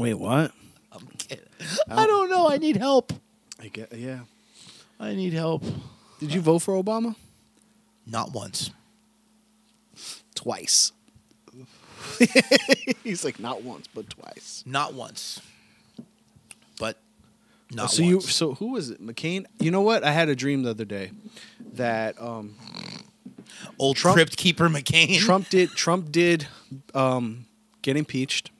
Wait, what? I'm kidding. I don't know. I need help. I get, yeah. I need help. Did you vote for Obama? Not once. Twice. [LAUGHS] He's like not once, but twice. Not once. But not so you once. so who was it? McCain? You know what? I had a dream the other day that um, Old Trump- Crypt Keeper McCain. Trump did Trump did um, get impeached,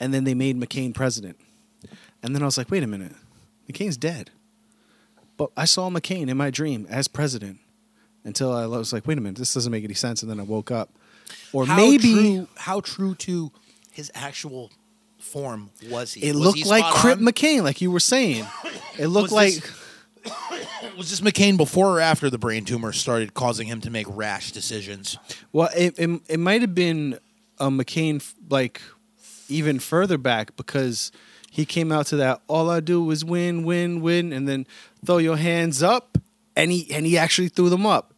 and then they made McCain president. And then I was like, wait a minute, McCain's dead. But I saw McCain in my dream as president until I was like, wait a minute, this doesn't make any sense. And then I woke up, or how maybe true, how true to his actual form was he? it Was looked he like Crip on? McCain, like you were saying. It looked like this- [COUGHS] Was this McCain before or after the brain tumor started causing him to make rash decisions? Well, it it, it might have been a McCain like even further back because he came out to that all I do is win, win, win, and then throw your hands up, and he and he actually threw them up,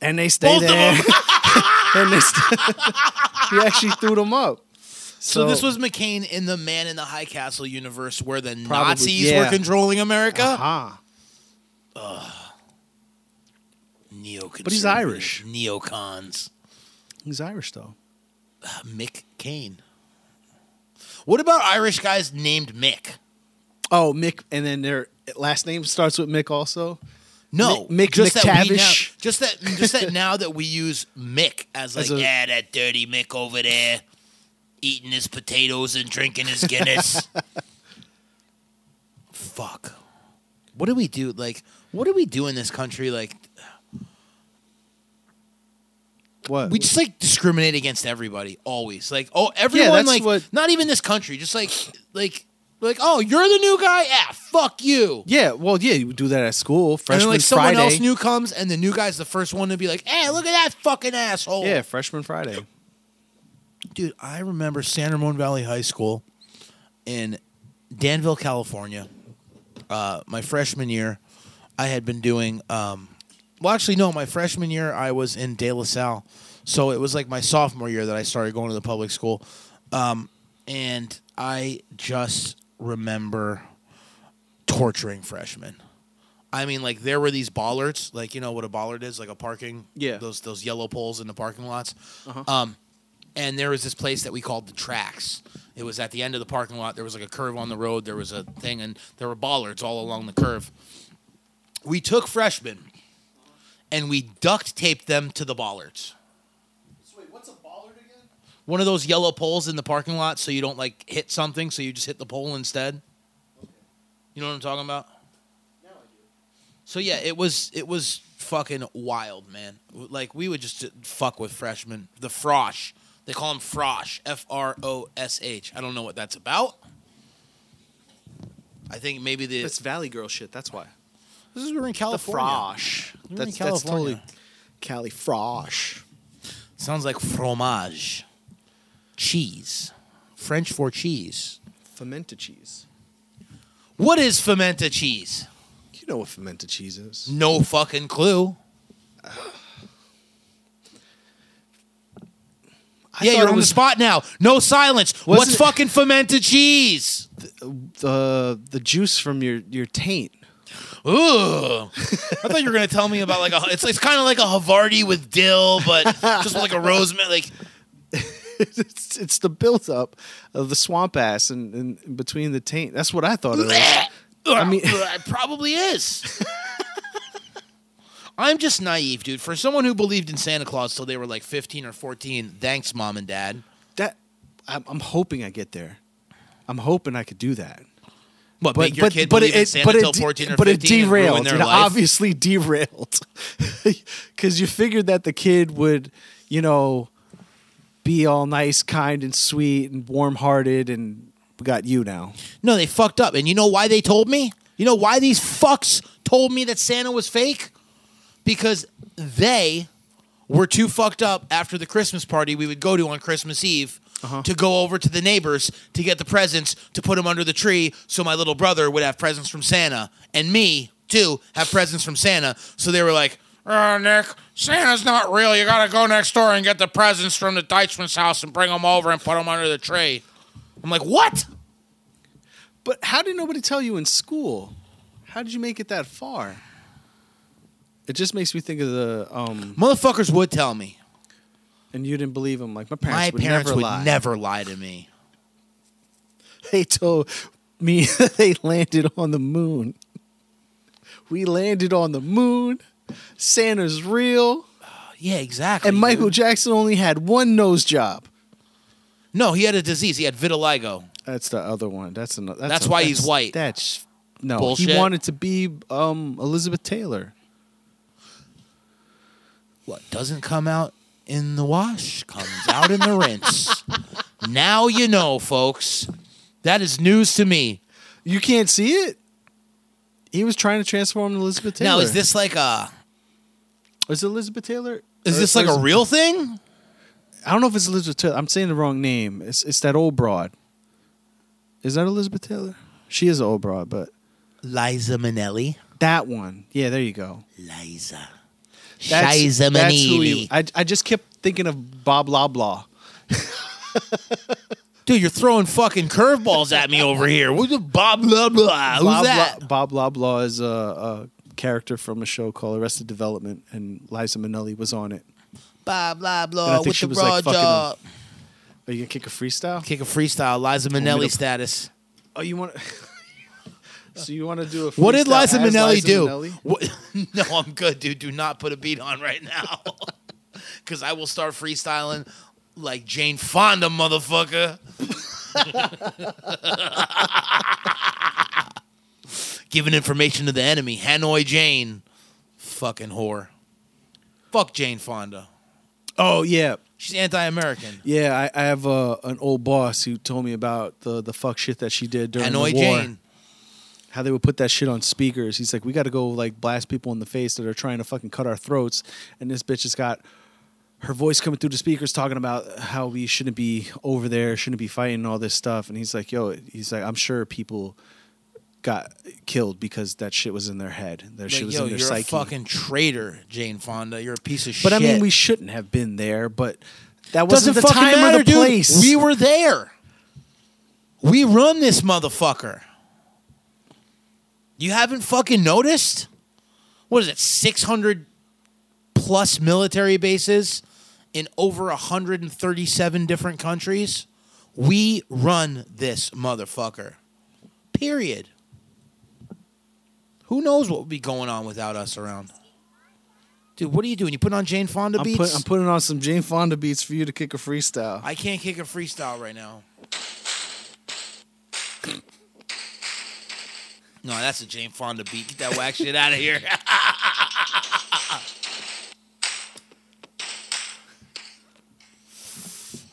and they stayed Both there. them. [LAUGHS] and they st- [LAUGHS] he actually threw them up. So, this was McCain in the Man in the High Castle universe where the Probably, Nazis yeah. were controlling America. Uh-huh. Neoconservatives, But he's Irish. Neocons. he's Irish though. Uh, Mick Kane. What about Irish guys named Mick? Oh, Mick, and then their last name starts with Mick also. No, Mick- Mick just that now, just that, just that now that we use Mick as like, As a- yeah, that dirty Mick over there, eating his potatoes and drinking his Guinness. [LAUGHS] Fuck. What do we do? Like, what do we do in this country? Like, What we just like discriminate against everybody always. Like, oh, everyone that's like what- not even this country. Just like, like, like, oh, you're the new guy. Yeah, fuck you. Yeah, well, yeah, you do that at school. And Freshman then like someone Friday. else new comes, and the new guy's the first one to be like, "Hey, look at that fucking asshole." Yeah, freshman Friday. dude, I remember San Ramon Valley High School in Danville, California. Uh, my freshman year, I had been doing. Um, well, actually, no. My freshman year, I was in De La Salle, so it was like my sophomore year that I started going to the public school, um, and I just remember torturing freshmen. I mean, like there were these bollards, like you know what a bollard is, like a parking, Yeah. those those yellow poles in the parking lots. Uh-huh. Um, and there was this place that we called the tracks. It was at the end of the parking lot. There was like a curve on the road. There was a thing, and there were bollards all along the curve. We took freshmen, and we duct taped them to the bollards. Wait, what's a bollard again? One of those yellow poles in the parking lot, so you don't like hit something, so you just hit the pole instead. You know what I'm talking about? Now I do. So yeah, it was it was fucking wild, man. Like we would just uh, fuck with freshmen. The frosh, they call him frosh, F R O S H. I don't know what that's about. I think maybe the That's Valley Girl shit. That's why. This is we're in The California. frosh. We're in That's, that's totally California. Cali frosh. Sounds like fromage, cheese, French for cheese. Fermented cheese. What is fermented cheese? You know what fermented cheese is. No fucking clue. I yeah, thought you're it on was the spot now. No silence. What's Wasn't it- fucking fermented cheese? the the juice from your your taint. Ooh. I thought you were gonna tell me about like a. It's it's kind of like a Havarti with dill, but just like a rosemary. Like [LAUGHS] it's, it's the buildup of the swamp ass and, and between the taint. That's what I thought it was. [LAUGHS] I mean- it probably is. I'm just naive, dude. For someone who believed in Santa Claus till they were like 15 or 14, thanks, mom and dad. That I'm, I'm hoping I get there. I'm hoping I could do that. What, make your kid believe in Santa till 14 or but 15 it derailed. their It life? obviously [LAUGHS] derailed [LAUGHS] because you figured that the kid would, you know, be all nice, kind, and sweet and warm-hearted, and we got you now. No, they fucked up. And you know why they told me? You know why these fucks told me that Santa was fake? Because they were too fucked up after the Christmas party we would go to on Christmas Eve to go over to the neighbors to get the presents to put them under the tree so my little brother would have presents from Santa and me too have presents from Santa. So they were like, "Uh, Nick, Santa's not real. You gotta go next door and get the presents from the Deichman's house and bring them over and put them under the tree." I'm like, "What?" But how did nobody tell you in school? How did you make it that far? It just makes me think of the um, Motherfuckers would tell me. And you didn't believe them. Like my parents My would parents never would lie. never lie to me. [LAUGHS] They told me [LAUGHS] they landed on the moon. We landed on the moon. Santa's real. Yeah, exactly. And Michael dude. Jackson only had one nose job. No, he had a disease. He had vitiligo. That's the other one. That's another. That's, That's a- why he's white. That's no. Bullshit. He wanted to be um, Elizabeth Taylor. What doesn't come out in the wash comes out in the rinse. Now you know, folks. That is news to me. You can't see it. He was trying to transform Elizabeth Taylor. Now, is this like a is it Elizabeth Taylor? is this like a real thing? I don't know if it's Elizabeth Taylor. I'm saying the wrong name. It's it's that old broad. Is that Elizabeth Taylor? She is an old broad, but Liza Minnelli. that one. Yeah, there you go. Liza. That's, Liza that's who he, I, I just kept thinking of Bob Loblaw. [LAUGHS] Dude, you're throwing fucking curveballs at me over here. Who's the Bob blah blah? Who's Bob, that? Lo- Bob Loblaw is a, a character from a show called Arrested Development, and Liza Minnelli was on it. Bob blah And I blah think with she the was, like, broad fucking jaw. Are you gonna kick a freestyle? Kick a freestyle. Liza Minnelli status. Oh, you want? So you want to do a? What did Liza Minnelli Liza do? Minnelli? What? [LAUGHS] No, I'm good, dude. Do not put a beat on right now. [LAUGHS] Because I will start freestyling like Jane Fonda, motherfucker. [LAUGHS] Giving information to the enemy. Hanoi Jane. Fucking whore. Fuck Jane Fonda. Oh yeah, She's anti American. yeah. I, I have uh, an old boss who told me about the the fuck shit that she did during Hanoi the war. Hanoi Jane. How they would put that shit on speakers. He's like, we got to go like blast people in the face that are trying to fucking cut our throats, and this bitch has got her voice coming through the speakers talking about how we shouldn't be over there, shouldn't be fighting all this stuff. And he's like, yo, he's like, I'm sure people got killed because that shit was in their head. That shit was yo, in their you're psyche. a fucking traitor, Jane Fonda. You're a piece of but shit. But I mean, we shouldn't have been there. But that Doesn't wasn't the fucking time matter, or the dude. place. We were there. We run this motherfucker. You haven't fucking noticed? What is it? 600 plus military bases in over 137 different countries? We run this motherfucker. Period. Who knows what would be going on without us around? Dude, what are you doing? You put on Jane Fonda I'm, beats? put, I'm putting on some Jane Fonda beats for you to kick a freestyle. I can't kick a freestyle right now. No, that's a Jane Fonda beat. Get that whack shit out of here. [LAUGHS]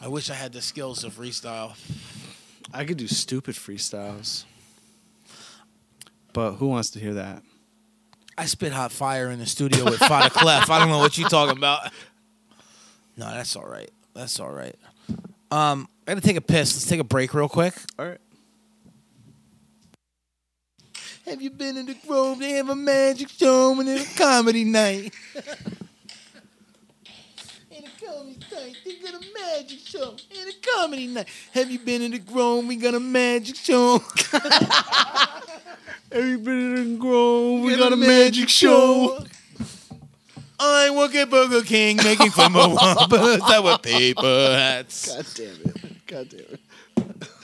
I wish I had the skills to freestyle. I could do stupid freestyles. But who wants to hear that? I spit hot fire in the studio with Fada [LAUGHS] Clef. I don't know what you're talking about. No, that's all right. That's all right. Um, I gotta take a piss. Let's take a break real quick. All right. Have you been in the Grove? They have a magic show and it's a comedy night. and a comedy night. They got a magic show and a comedy night. Have you been in the Grove? We got a magic show. [LAUGHS] Have you been in the Grove? We got a magic show. I work at Burger King making fun of Whoppers that were paper hats. God damn it. God damn it.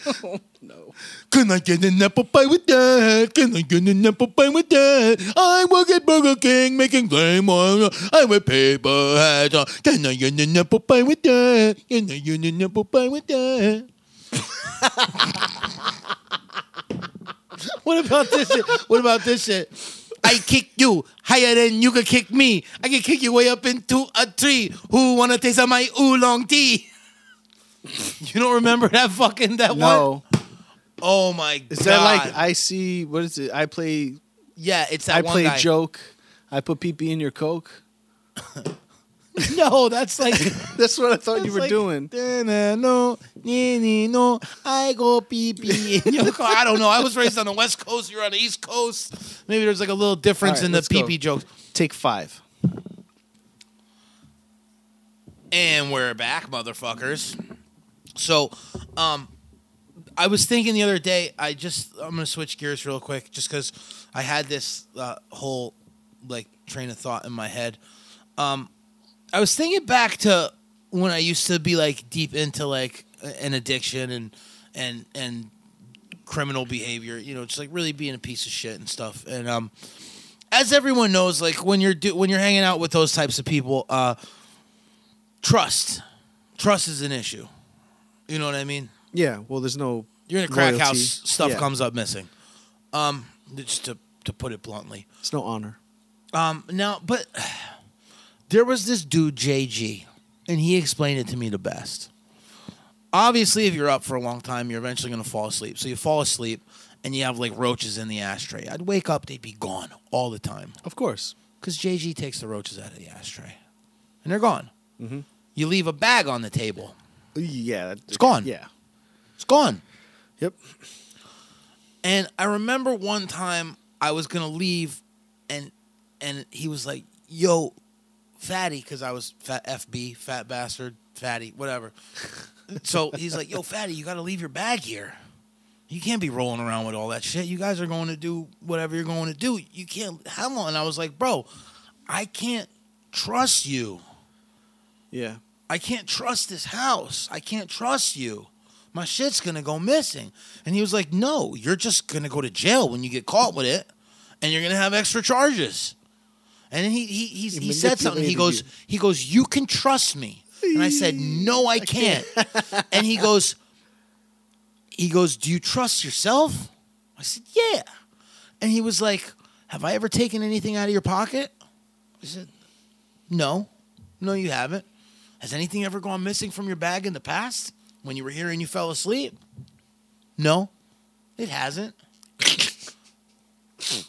[LAUGHS] oh, no. Can I get an apple pie with that? Can I get an apple pie with that? I work at Burger King making flame on. I wear paper hats. on. Can I get an apple pie with that? Can I get an apple pie with that? [LAUGHS] what about this shit? What about this shit? I kick you higher than you can kick me. I can kick you way up into a tree. Who wanna taste of my oolong tea? [LAUGHS] You don't remember that fucking that one? Oh my god! Is that like I see, what is it? I play, yeah, it's that I one play guy. joke. I put pee pee in your Coke. [LAUGHS] No, that's like [LAUGHS] That's what I thought you were like, doing. "Da-na, No, ni, ni, no, I go pee pee in your [LAUGHS] car. I don't know. I was raised on the West Coast. You're on the East Coast. Maybe there's like a little difference All right, in the let's pee go. pee jokes. Take five. And we're back, motherfuckers. So, um, I was thinking the other day. I just I'm gonna switch gears real quick, just because I had this uh, whole like train of thought in my head. Um, I was thinking back to when I used to be like deep into like an addiction and and and criminal behavior. You know, just like really being a piece of shit and stuff. And um, as everyone knows, like when you're do- when you're hanging out with those types of people, uh, trust, trust is an issue. You know what I mean? Yeah, well, there's no. You're in a crack Loyalty. house, stuff Yeah. comes up missing. Um, just to to put it bluntly. It's no honor. Um, now, but there was this dude JG, and he explained it to me the best. Obviously, if you're up for a long time, you're eventually going to fall asleep. So you fall asleep, and you have like roaches in the ashtray. I'd wake up, they'd be gone all the time Of course. because JG takes the roaches out of the ashtray, and they're gone. Mhm. You leave a bag on the table, Yeah. It's gone. Yeah. Gone. Yep. And I remember one time I was gonna leave, and and he was like, "Yo, fatty," because I was fat FB, fat bastard, fatty, whatever. [LAUGHS] so he's like, "Yo, fatty, you got to leave your bag here. You can't be rolling around with all that shit. You guys are going to do whatever you're going to do. You can't have one." And I was like, "Bro, I can't trust you. Yeah. I can't trust this house. I can't trust you. My shit's gonna go missing. And he was like, No, you're just gonna go to jail when you get caught with it, and you're gonna have extra charges. And then he he he, He he said something. He goes manipulated he goes, You can trust me. And I said, No, I can't. and he goes, he goes, Do you trust yourself? I said, Yeah. And he was like, Have I ever taken anything out of your pocket? I said, No. No, you haven't. Has anything ever gone missing from your bag in the past when you were here and you fell asleep? No, it hasn't. [LAUGHS]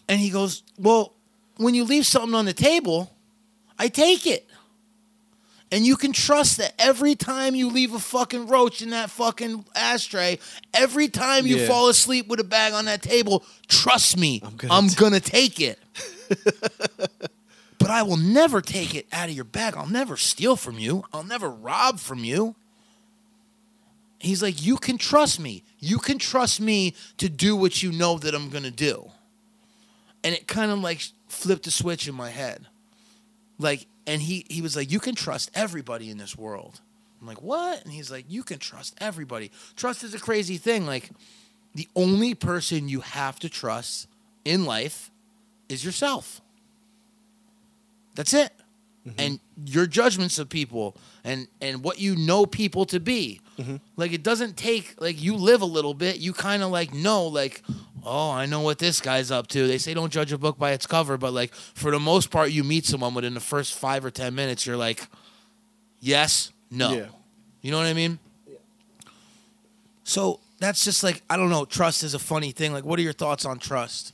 and he goes, Well, when you leave something on the table, I take it. And you can trust that every time you leave a fucking roach in that fucking ashtray, every time you Yeah. fall asleep with a bag on that table, trust me, I'm gonna gonna, take it. [LAUGHS] but I will never take it out of your bag. I'll never steal from you. I'll never rob from you. He's like, You can trust me. You can trust me to do what you know that I'm gonna do. And it kind of like flipped a switch in my head. Like, and he he was like, You can trust everybody in this world. I'm like, What? And he's like, You can trust everybody. Trust is a crazy thing. Like, the only person you have to trust in life is yourself. That's it. Mm-hmm. And your judgments of people and and what you know people to be. Mm-hmm. Like it doesn't take like you live a little bit, you kind of like know like oh, I know what this guy's up to. They say don't judge a book by its cover, but like for the most part you meet someone within the first 5 or 10 minutes you're like yes, no. Yeah. You know what I mean? Yeah. So that's just like I don't know. Trust is a funny thing. Like, what are your thoughts on trust?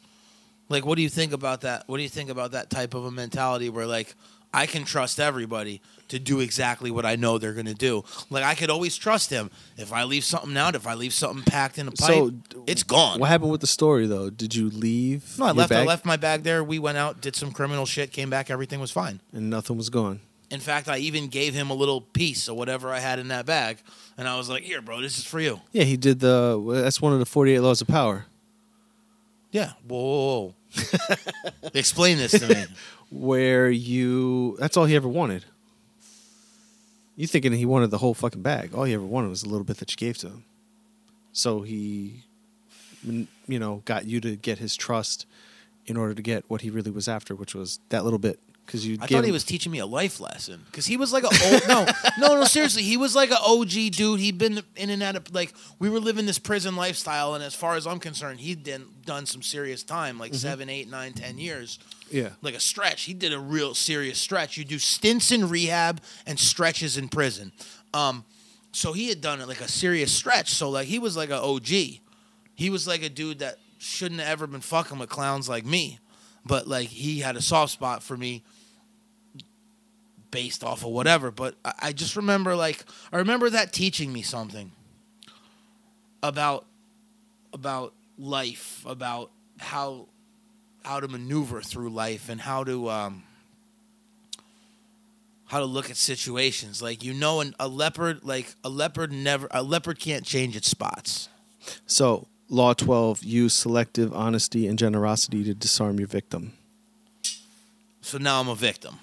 Like, what do you think about that? What do you think about that type of a mentality where like I can trust everybody to do exactly what I know they're gonna do? Like, I could always trust him. If I leave something out, if I leave something packed in a pipe, So, it's gone. What happened with the story though? Did you leave? No, I left. I left my bag there. We went out, did some criminal shit, came back. Everything was fine. and nothing was gone. In fact, I even gave him a little piece of whatever I had in that bag, and I was like, "Here, bro, this is for you." Yeah, he did the. That's one of the forty-eight laws of power. Yeah. Whoa. [LAUGHS] Explain this to me. [LAUGHS] where you that's all he ever wanted. You thinking he wanted the whole fucking bag? All he ever wanted was a little bit that you gave to him. So he, you know, got you to get his trust in order to get what he really was after, which was that little bit. Because you, I thought he was teaching me a life lesson because he was like a old no no no seriously he was like an OG dude he'd been in and out of like we were living this prison lifestyle and as far as I'm concerned he'd done done some serious time like mm-hmm. seven eight nine ten years yeah. like a stretch. He did a real serious stretch. You do stints in rehab and stretches in prison. Um so he had done it like a serious stretch. So like he was like a OG he was like a dude that shouldn't have ever been fucking with clowns like me. But like he had a soft spot for me based off of whatever. But I, I just remember like I remember that teaching me something about about life, about how how to maneuver through life and how to um how to look at situations. Like you know, an, a leopard like a leopard never a leopard can't change its spots. So law twelve: use selective honesty and generosity to disarm your victim. So now I'm a victim.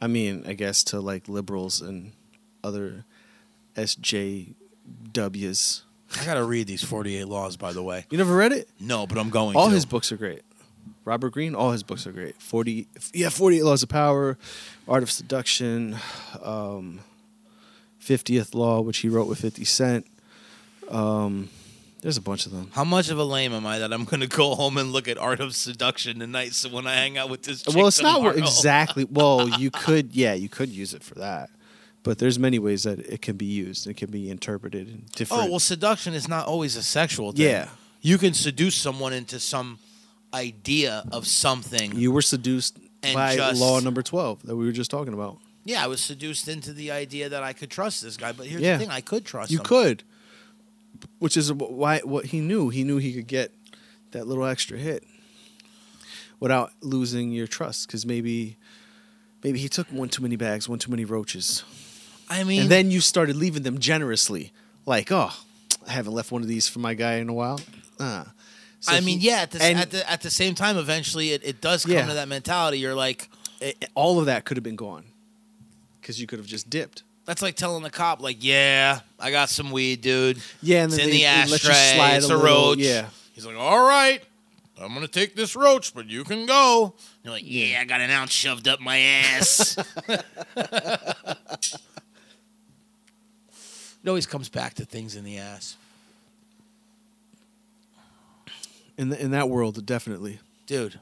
I mean, I guess to like liberals and other SJWs. I gotta read these 48 laws, by the way. You never read it? No, but I'm going. all to. his books are great. Robert Greene, all his books are great. Forty, yeah, Forty Eight Laws of Power, Art of Seduction, um, Fiftieth Law, which he wrote with Fifty Cent. Um, there's a bunch of them. How much of a lame am I that I'm going to go home and look at Art of Seduction tonight? So when I hang out with this, chick well, it's not exactly. Well, [LAUGHS] you could, yeah, you could use it for that, but there's many ways that it can be used. It can be interpreted in different. Oh well, seduction is not always a sexual thing. Yeah. you can seduce someone into some idea of something. you were seduced by just- law number twelve that we were just talking about. yeah, I was seduced into the idea that I could trust this guy. But here's Yeah. the thing: I could trust. You him. could, which is why what he knew. He knew he could get that little extra hit without losing your trust. Because maybe, maybe he took one too many bags, one too many roaches, I mean, and then you started leaving them generously. Like, oh, I haven't left one of these for my guy in a while. Ah. So I mean, yeah. At the, and at the at the same time, eventually, it, it does come Yeah. to that mentality. You're like, it- all of that could have been gone because you could have just dipped. that's like telling the cop, like, yeah, I got some weed, dude. Yeah, and It's then in they- the they let you ashtray. It's a a, little, roach. yeah. He's like, all right, I'm gonna take this roach, but you can go. You're like, yeah, I got an ounce shoved up my ass. [LAUGHS] it always comes back to things in the ass, In the, in that world, definitely. dude.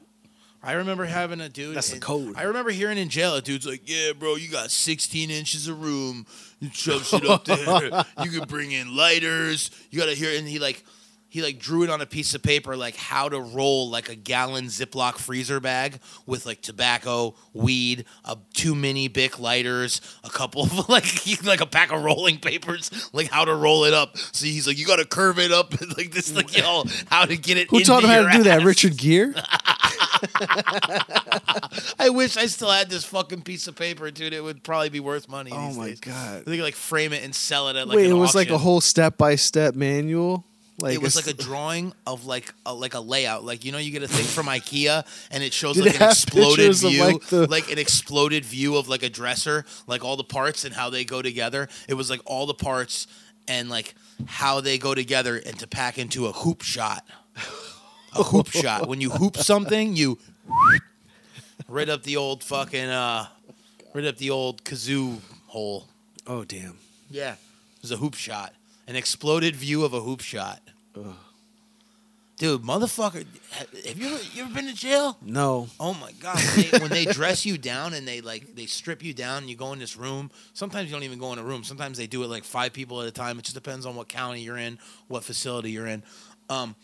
I remember having a dude. That's the code. I remember hearing in jail a dude's like, "Yeah, bro, you got 16 inches of room. You shove shit up there. [LAUGHS] you can bring in lighters. You gotta hear." And he like, he like drew it on a piece of paper, like how to roll like a gallon Ziploc freezer bag with like tobacco, weed, uh, two mini Bic lighters, a couple of [LAUGHS] like [LAUGHS] like a pack of rolling papers, like how to roll it up. So he's like, you gotta curve it up [LAUGHS] like this, like know how to get it. Who taught him how to do that? Richard Gere. I wish I still had this fucking piece of paper, dude. It would probably be worth money. Oh these my days. God. They could like frame it and sell it at like Wait, it was like a whole step by step manual. Like it was like a drawing of like a, like a layout. Like you know, you get a thing from IKEA, and it shows Did like it an exploded view, like, the- like an exploded view of like a dresser, like all the parts and how they go together. It was like all the parts and like how they go together and to pack into a hoop shot. A hoop [LAUGHS] shot. When you hoop something, you right up the old fucking uh, right up the old kazoo hole. oh damn. Yeah, it was a hoop shot, an exploded view of a hoop shot. Dude, motherfucker, have you ever, you ever been to jail? No. Oh my god, when they, when they dress you down and they like they strip you down, and you go in this room. Sometimes you don't even go in a room. Sometimes they do it like five people at a time. It just depends on what county you're in, what facility you're in. Um,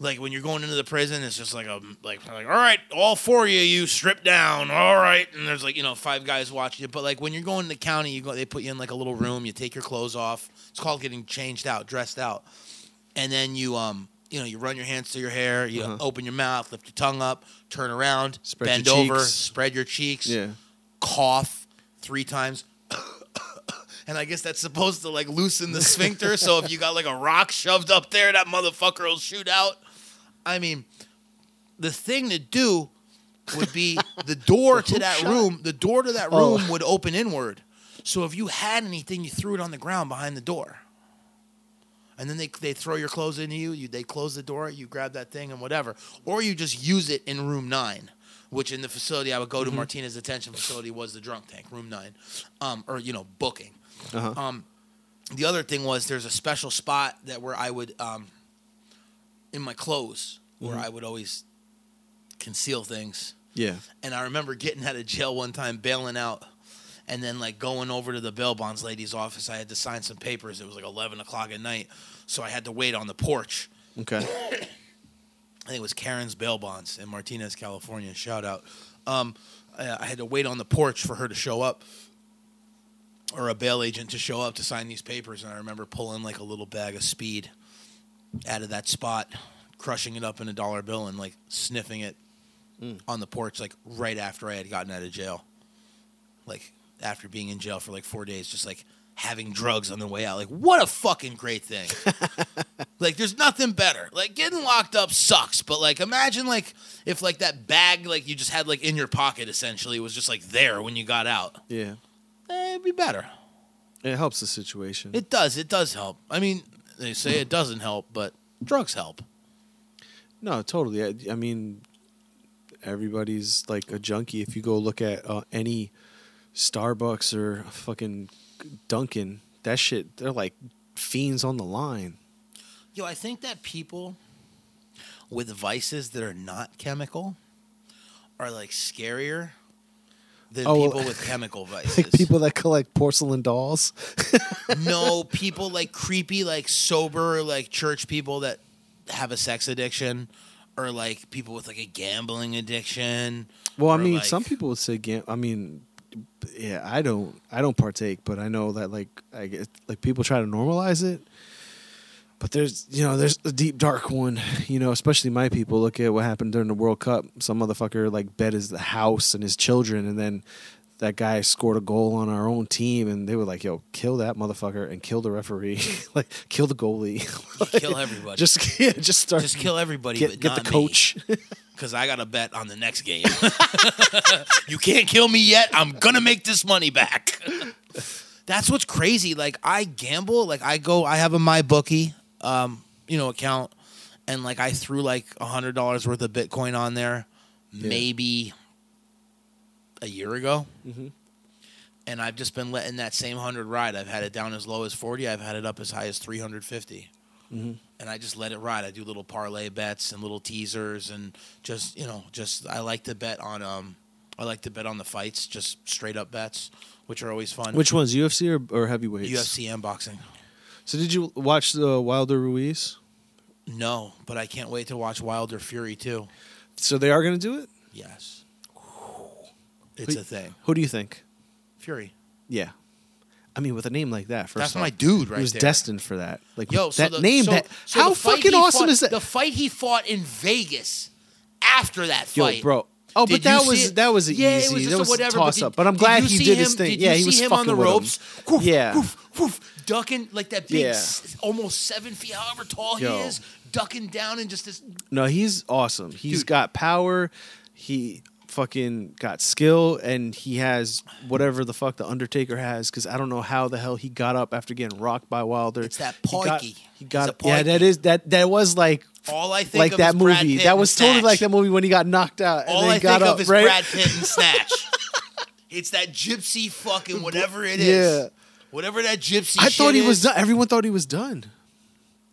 like when you're going into the prison, it's just like a like like all right, all four of you, you strip down, all right, and there's like you know five guys watching you. But like when you're going to the county, you go they put you in like a little room. You take your clothes off. It's called getting changed out, dressed out, and then you um you know you run your hands through your hair, you Uh-huh. open your mouth, lift your tongue up, turn around, Spread bend over, cheeks. spread your cheeks, Yeah. cough three times. [COUGHS] And I guess that's supposed to like loosen the sphincter. so if you got like a rock shoved up there, that motherfucker will shoot out. I mean, the thing to do would be [LAUGHS] the door to that room. The door to that Oh. room would open inward. So if you had anything, you threw it on the ground behind the door. And then they they throw your clothes into you. You they close the door. You grab that thing and whatever, or you just use it in room nine, which in the facility I would go to Martinez detention facility was the drunk tank, room nine, um, or you know booking. Uh-huh. Um, the other thing was there's a special spot that where I would um, in my clothes where I would always conceal things. Yeah. And I remember getting out of jail one time, bailing out, and then like going over to the bail bonds lady's office. I had to sign some papers. It was like eleven o'clock at night, so I had to wait on the porch. Okay. [COUGHS] I think it was Karen's bail bonds in Martinez, California. Shout out. Um, I had to wait on the porch for her to show up, or a bail agent to show up to sign these papers. And I remember pulling like a little bag of speed out of that spot, crushing it up in a dollar bill, and like sniffing it on the porch, like right after I had gotten out of jail. Like after being in jail for like four days, just like having drugs on the way out. Like what a fucking great thing. [LAUGHS] Like there's nothing better. Like getting locked up sucks, but like imagine like if like that bag like you just had like in your pocket essentially was just like there when you got out. Yeah. Eh, it'd be better. It helps the situation. It does. It does help. I mean, they say it doesn't help, but drugs help. No, totally. I, I mean, everybody's like a junkie. If you go look at uh, any Starbucks or fucking Dunkin', that shit, they're like fiends on the line. Yo, I think that people with vices that are not chemical are like scarier than Oh, people with [LAUGHS] chemical vices. Like people that collect porcelain dolls. [LAUGHS] no, people like creepy, like sober, like church people that have a sex addiction, or like people with like a gambling addiction. Well, I mean, like- some people would say, gam- I mean, yeah, I don't, I don't partake, but I know that like, I get like people try to normalize it. But there's, you know, there's a deep dark one. You know, especially my people. Look at what happened during the World Cup. Some motherfucker like bet his house and his children, and then that guy scored a goal on our own team, and they were like, "Yo, kill that motherfucker and kill the referee, [LAUGHS] like kill the goalie, [LAUGHS] You kill everybody. just [LAUGHS] yeah, just start, just kill everybody, get but get not the coach." because I got a bet on the next game. you can't kill me yet. I'm gonna make this money back. That's what's crazy. Like I gamble. Like I go. I have a my bookie, um, you know, account, and like I threw like a hundred dollars worth of Bitcoin on there, maybe a year ago. Mhm. And I've just been letting that same hundred ride. I've had it down as low as forty. I've had it up as high as three hundred fifty Mhm. and I just let it ride. I do little parlay bets and little teasers, and just you know, just I like to bet on um, I like to bet on the fights, just straight up bets, which are always fun. Which ones, UFC or, or heavyweights? UFC and boxing? So did you watch the Wilder Ruiz? No, but I can't wait to watch Wilder Fury too. So they are going to do it. Yes, it's Who- a thing. Who do you think? Fury. Yeah, I mean, with a name like that, first That's off, my dude right he was there. destined for that. Like Yo, that so the, name. so- that so how fucking awesome fought- is that? The fight he fought in Vegas after that Yo, fight, bro. Oh, Did but that was it? that was yeah, easy. it was just that a was whatever. toss but up. But I'm glad he did him, his thing. Did yeah, you he see was him fucking on the ropes. Woof, Yeah. woof, woof, ducking like that big, Yeah. s- almost seven feet, however tall Yo. he is, ducking down and just this. No, he's awesome. He's Dude. got power. He fucking got skill, and he has whatever the fuck the Undertaker has. Because I don't know how the hell he got up after getting rocked by Wilder. It's that He got- pikey. He got, He's a yeah. That pikey. is that. That was like All I think like of that is Brad movie. Pitt That and was totally like Snatch. that movie when he got knocked out and All then I got think up. of is right? Brad Pitt and [LAUGHS] Snatch. it's that gypsy fucking [LAUGHS] whatever it is. Yeah. Whatever that gypsy. I thought he was done. Everyone thought he was done.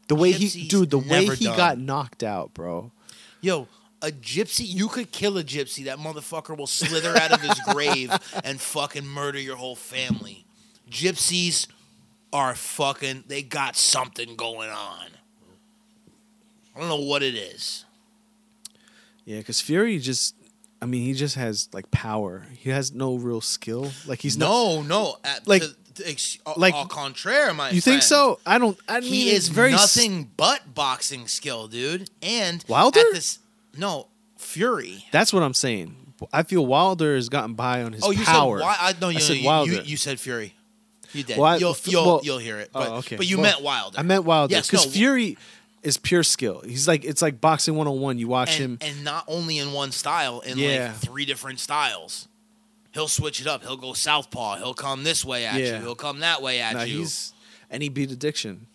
The way he, dude, the way never he done. got knocked out, bro. Yo, a gypsy, you could kill a gypsy. That motherfucker will slither out of his [LAUGHS] grave and fucking murder your whole family. Gypsies are fucking, they got something going on. I don't know what it is. Yeah, because Fury just, I mean, he just has like power. He has no real skill. Like he's not. no, no. At, Like- to ex, like- au contraire, my You think so? I don't. I mean, He is very s- nothing but boxing skill, dude. And Wilder? At this, no, Fury. That's what I'm saying. I feel Wilder has gotten by on his oh, you power. said Wi- I, no, you, I said you, Wilder. You, you said Fury. You did. Well, I- you'll you'll, well- you'll hear it. Oh, But, okay. but you Well, meant Wilder. I meant Wilder Yes, because no, Fury. is pure skill. He's like it's like boxing 101. You watch him. and, and not only in one style, in Yeah. like three different styles. He'll switch it up. He'll go southpaw. He'll come this way at Yeah. you. He'll come that way at Nah, you. he's and he beat addiction.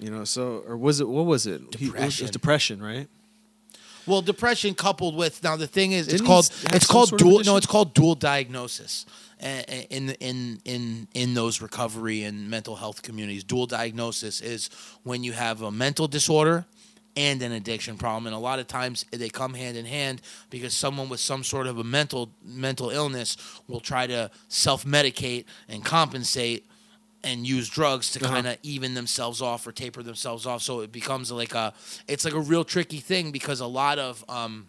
You know, so or was it what was it? He- it was- it was Depression. depression, right? Well, depression coupled with now the thing is it's Didn't he called it's called dual no it's called dual diagnosis uh, in in in in those recovery and mental health communities. Dual diagnosis is when you have a mental disorder and an addiction problem, and a lot of times they come hand in hand because someone with some sort of a mental mental illness will try to self medicate and compensate and use drugs to Uh-huh. kind of even themselves off or taper themselves off. So it becomes like a, it's like a real tricky thing because a lot of, um,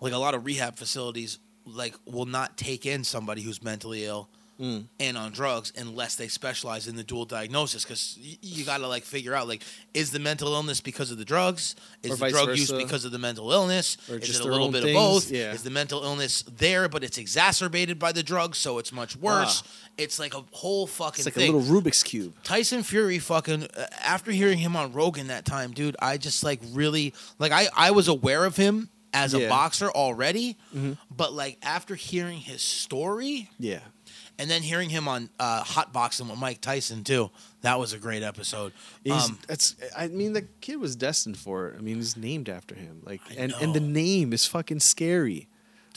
like a lot of rehab facilities, like will not take in somebody who's mentally ill Mm. and on drugs unless they specialize in the dual diagnosis because y- you got to like figure out like is the mental illness because of the drugs is Or the drug use because of the mental illness Or is just it a little bit things? of both Yeah. is the mental illness there but it's exacerbated by the drugs so it's much worse Ah. it's like a whole fucking It's like thing a little Rubik's cube. Tyson Fury fucking uh, after hearing him on Rogan that time, dude, I just like really like I I was aware of him as a boxer already, Mhm. but like after hearing his story Yeah. And then hearing him on uh, Hot Boxing with Mike Tyson too, that was a great episode. Um, that's I mean the kid was destined for it. I mean he's named after him. Like I and and the name is fucking scary.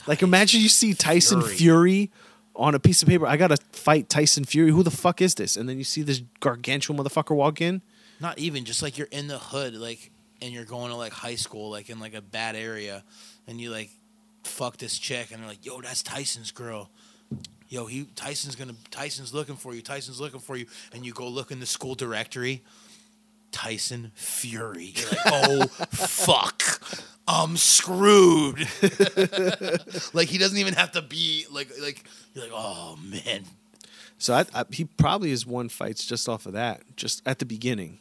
like imagine you see Tyson Fury. Fury. on a piece of paper. I got to fight Tyson Fury. Who the fuck is this? And then you see this gargantuan motherfucker walk in. not even just like you're in the hood, like and you're going to like high school, like in like a bad area, and you like fuck this chick, and they're like, "Yo, that's Tyson's girl." Yo, he Tyson's gonna Tyson's looking for you. Tyson's looking for you, and you go look in the school directory. Tyson Fury. You're like, [LAUGHS] oh fuck, I'm screwed. [LAUGHS] like he doesn't even have to be like like you're like, oh man, So I, I, he probably has won fights just off of that, just at the beginning.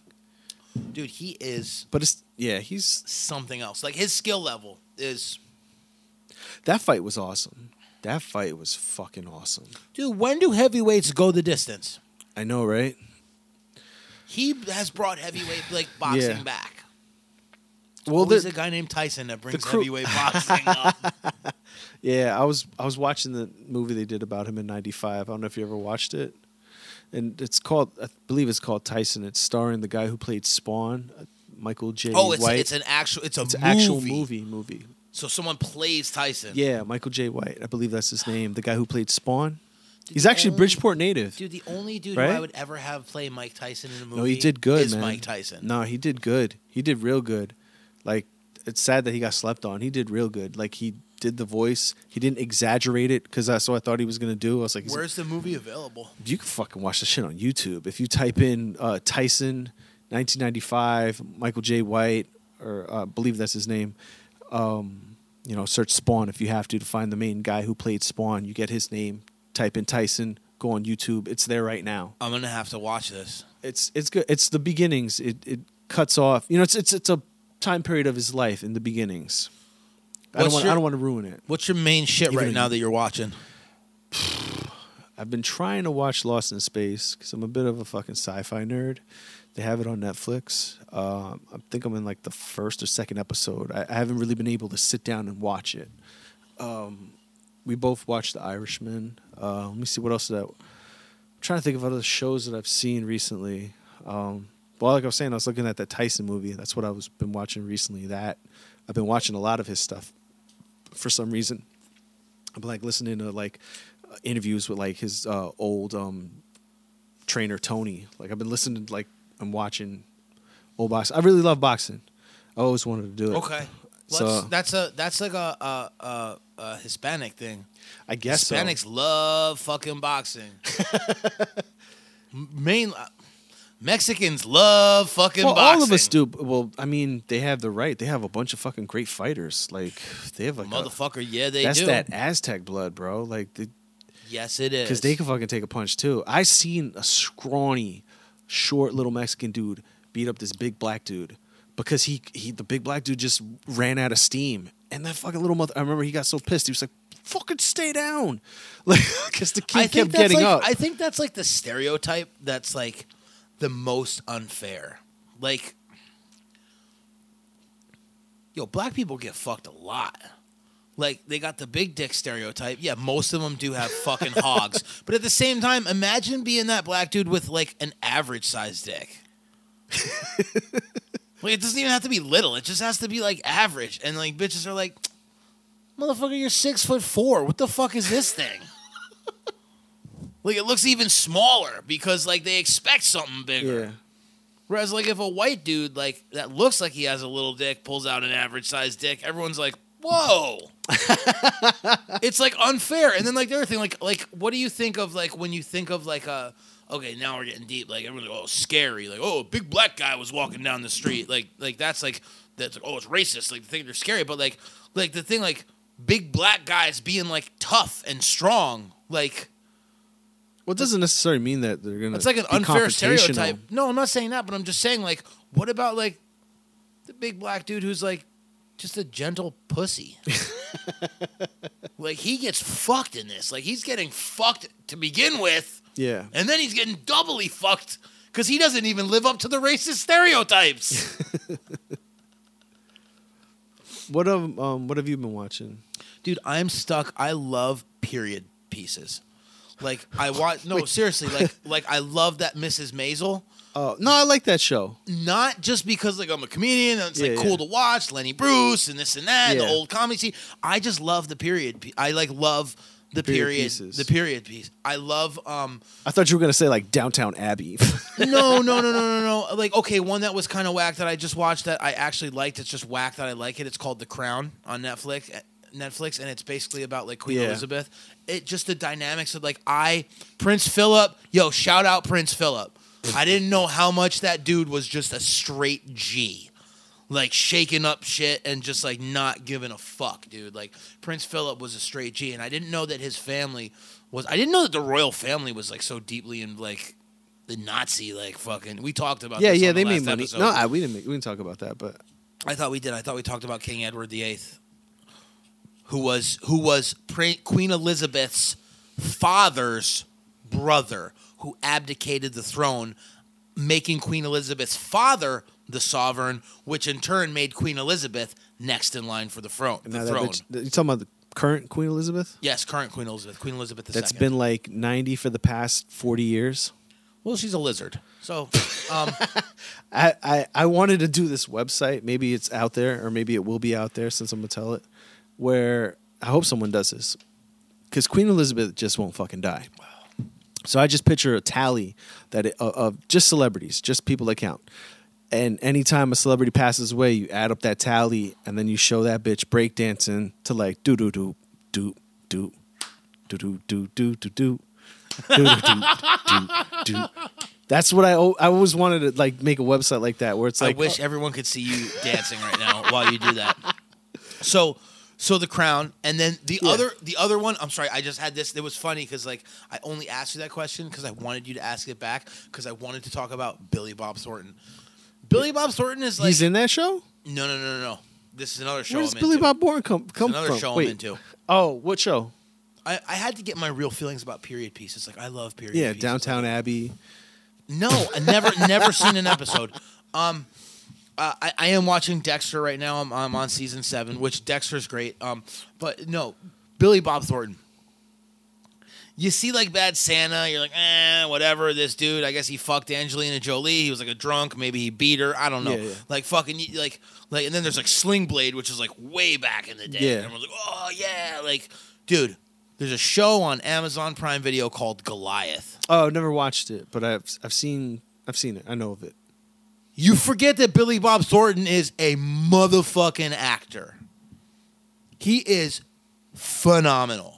dude, he is But it's yeah, he's something else. Like his skill level is that fight was awesome. That fight was fucking awesome. Dude, when do heavyweights go the distance? I know, right? He has brought heavyweight like [LAUGHS] boxing Yeah. back. Well, there's a guy named Tyson that brings crew- heavyweight [LAUGHS] boxing up. [LAUGHS] Yeah, I was I was watching the movie they did about him in '95. I don't know if you ever watched it, and it's called I believe it's called Tyson. It's starring the guy who played Spawn, uh, Michael Jai Oh, it's White. it's an actual it's a It's an movie. actual movie movie. So someone plays Tyson. Yeah, Michael Jai White. I believe that's his name. The guy who played Spawn. Dude, He's actually only- Bridgeport native. Dude, the only dude Right? who I would ever have play Mike Tyson in a movie no, he did good, is man. Mike Tyson. No, he did good. He did real good. Like it's sad that he got slept on. He did real good. Like he did the voice. He didn't exaggerate it because that's what I thought he was gonna do. I was like, Where's the movie available? you can fucking watch the shit on YouTube. If you type in uh, Tyson, 1995, Michael Jai White, or uh, I believe that's his name. Um, you know, search Spawn if you have to to find the main guy who played Spawn. You get his name. Type in Tyson. Go on YouTube. It's there right now. I'm gonna have to watch this. It's it's good. It's the beginnings. It it cuts off. You know, it's it's it's a time period of his life in the beginnings. I don't want I don't want to ruin it. What's your main shit Even right now that you're watching? [SIGHS] I've been trying to watch Lost in Space because I'm a bit of a fucking sci-fi nerd. They have it on Netflix. Um, I think I'm in like the first or second episode. I, I haven't really been able to sit down and watch it. Um, we both watched The Irishman. Uh, let me see what else that. I'm trying to think of other shows that I've seen recently. Um, well, like I was saying, I was looking at that Tyson movie. That's what I was been watching recently. That I've been watching a lot of his stuff for some reason. I've been like listening to like uh, interviews with like his uh, old um, trainer Tony. Like I've been listening to like I'm watching old boxing. I really love boxing. I always wanted to do it. Okay. So- Let's- that's a that's like a a, a, a Hispanic thing. I guess so. Hispanics love fucking boxing. [LAUGHS] Main uh, Mexicans love fucking Well, boxing. all of us do. Well, I mean, they have the right. They have a bunch of fucking great fighters. Like they have like a, Motherfucker, yeah, they that's do. that Aztec blood, bro. Like yes, it is. because they can fucking take a punch too. I seen a scrawny, short little Mexican dude beat up this big black dude because he he the big black dude just ran out of steam, and that fucking little mother. I remember he got so pissed. He was like, "Fucking stay down," [LAUGHS] like because the kid I kept getting like, up. I think that's like the stereotype that's like the most unfair. Like yo, black people get fucked a lot. Like they got the big dick stereotype. Yeah, most of them do have fucking [LAUGHS] hogs. But at the same time, imagine being that black dude with like an average sized dick. [LAUGHS] like it doesn't even have to be little. It just has to be like average. And like bitches are like, motherfucker, you're six foot four. What the fuck is this thing? [LAUGHS] like it looks even smaller because like they expect something bigger. Yeah. Whereas, like, if a white dude like that looks like he has a little dick pulls out an average sized dick, everyone's like, "Whoa!" [LAUGHS] it's like unfair. And then like the other thing, like, like what do you think of like when you think of like a okay, now we're getting deep. Like everyone's like, "Oh, scary!" Like, "Oh, a big black guy was walking down the street." Like, like that's like that's like, oh, it's racist. Like, the thing they're scary, but like, like the thing like big black guys being like tough and strong, like. Well, it doesn't necessarily mean that they're gonna. It's like an unfair stereotype. No, I'm not saying that, but I'm just saying like, what about like the big black dude who's like just a gentle pussy? [LAUGHS] like he gets fucked in this. Like he's getting fucked to begin with, Yeah. and then he's getting doubly fucked because he doesn't even live up to the racist stereotypes. [LAUGHS] What have um What have you been watching? Dude, I'm stuck. I love period pieces. Like I watch. No, [LAUGHS] seriously. Like like I love that Mrs. Maisel. Oh no, I like that show. not just because like I'm a comedian and it's like Yeah, cool yeah. to watch Lenny Bruce and this and that and the old comedy scene. I just love the period. pe- I like love the Period period, pieces. the period piece. I love um I thought you were gonna say like Downtown Abbey. [LAUGHS] no no no no no no like okay one that was kind of whack that I just watched that I actually liked. It's just whack that I like it. It's called The Crown on Netflix. eh, Netflix and it's basically about like Queen Yeah. Elizabeth. It just the dynamics of like I Prince Philip. Yo, shout out Prince Philip. I didn't know how much that dude was just a straight G. Like shaking up shit and just like not giving a fuck, dude. Like Prince Philip was a straight G, and I didn't know that his family was. I didn't know that the royal family was like so deeply in like the Nazi like fucking. We talked about. yeah, this yeah, the they made money. episode. No, I, we didn't. Make, we didn't talk about that, but I thought we did. I thought we talked about King Edward VIII, who was who was Queen Elizabeth's father's brother, who abdicated the throne, making Queen Elizabeth's father the sovereign, which in turn made Queen Elizabeth next in line for the throne. The throne. bitch, you talking about the current Queen Elizabeth? yes, current Queen Elizabeth, Queen Elizabeth II. That's been like ninety for the past forty years. well, she's a lizard. So, [LAUGHS] um, I, I, I wanted to do this website. Maybe it's out there, or maybe it will be out there since I'm gonna tell it. Where I hope someone does this, because Queen Elizabeth just won't fucking die. So I just picture a tally that it, of, of just celebrities, just people that count. And anytime a celebrity passes away, you add up that tally, and then you show that bitch breakdancing to like do do do do do do do do do do do do do do. That's what I I always wanted to like make a website like that where it's like I wish everyone could see you dancing right now while you do that. So, so the crown, and then the Yeah. other, the other one. I'm sorry, I just had this. It was funny because like I only asked you that question because I wanted you to ask it back because I wanted to talk about Billy Bob Thornton. Billy Bob Thornton is like he's in that show. no, no, no, no, no. This is another show. Where does Billy into. Bob Bourne come come another from? show Wait. I'm into. Oh, what show? I, I had to get my real feelings about period pieces. Like I love period. Yeah, pieces. Downtown Abbey. No, I never never seen an episode. Um, uh, I, I am watching Dexter right now. I'm, I'm on season seven, which Dexter's great. Um, but no, Billy Bob Thornton. You see, like Bad Santa, you're like, eh, whatever. This dude, I guess he fucked Angelina Jolie. He was like a drunk. Maybe he beat her. I don't know. Yeah, yeah. Like fucking, like, like, and then there's like Sling Blade, which is like way back in the day. Yeah. And everyone's like, oh yeah, like, dude. There's a show on Amazon Prime Video called Goliath. Oh, I've never watched it, but I've I've seen I've seen it. I know of it. You forget that Billy Bob Thornton is a motherfucking actor. He is phenomenal.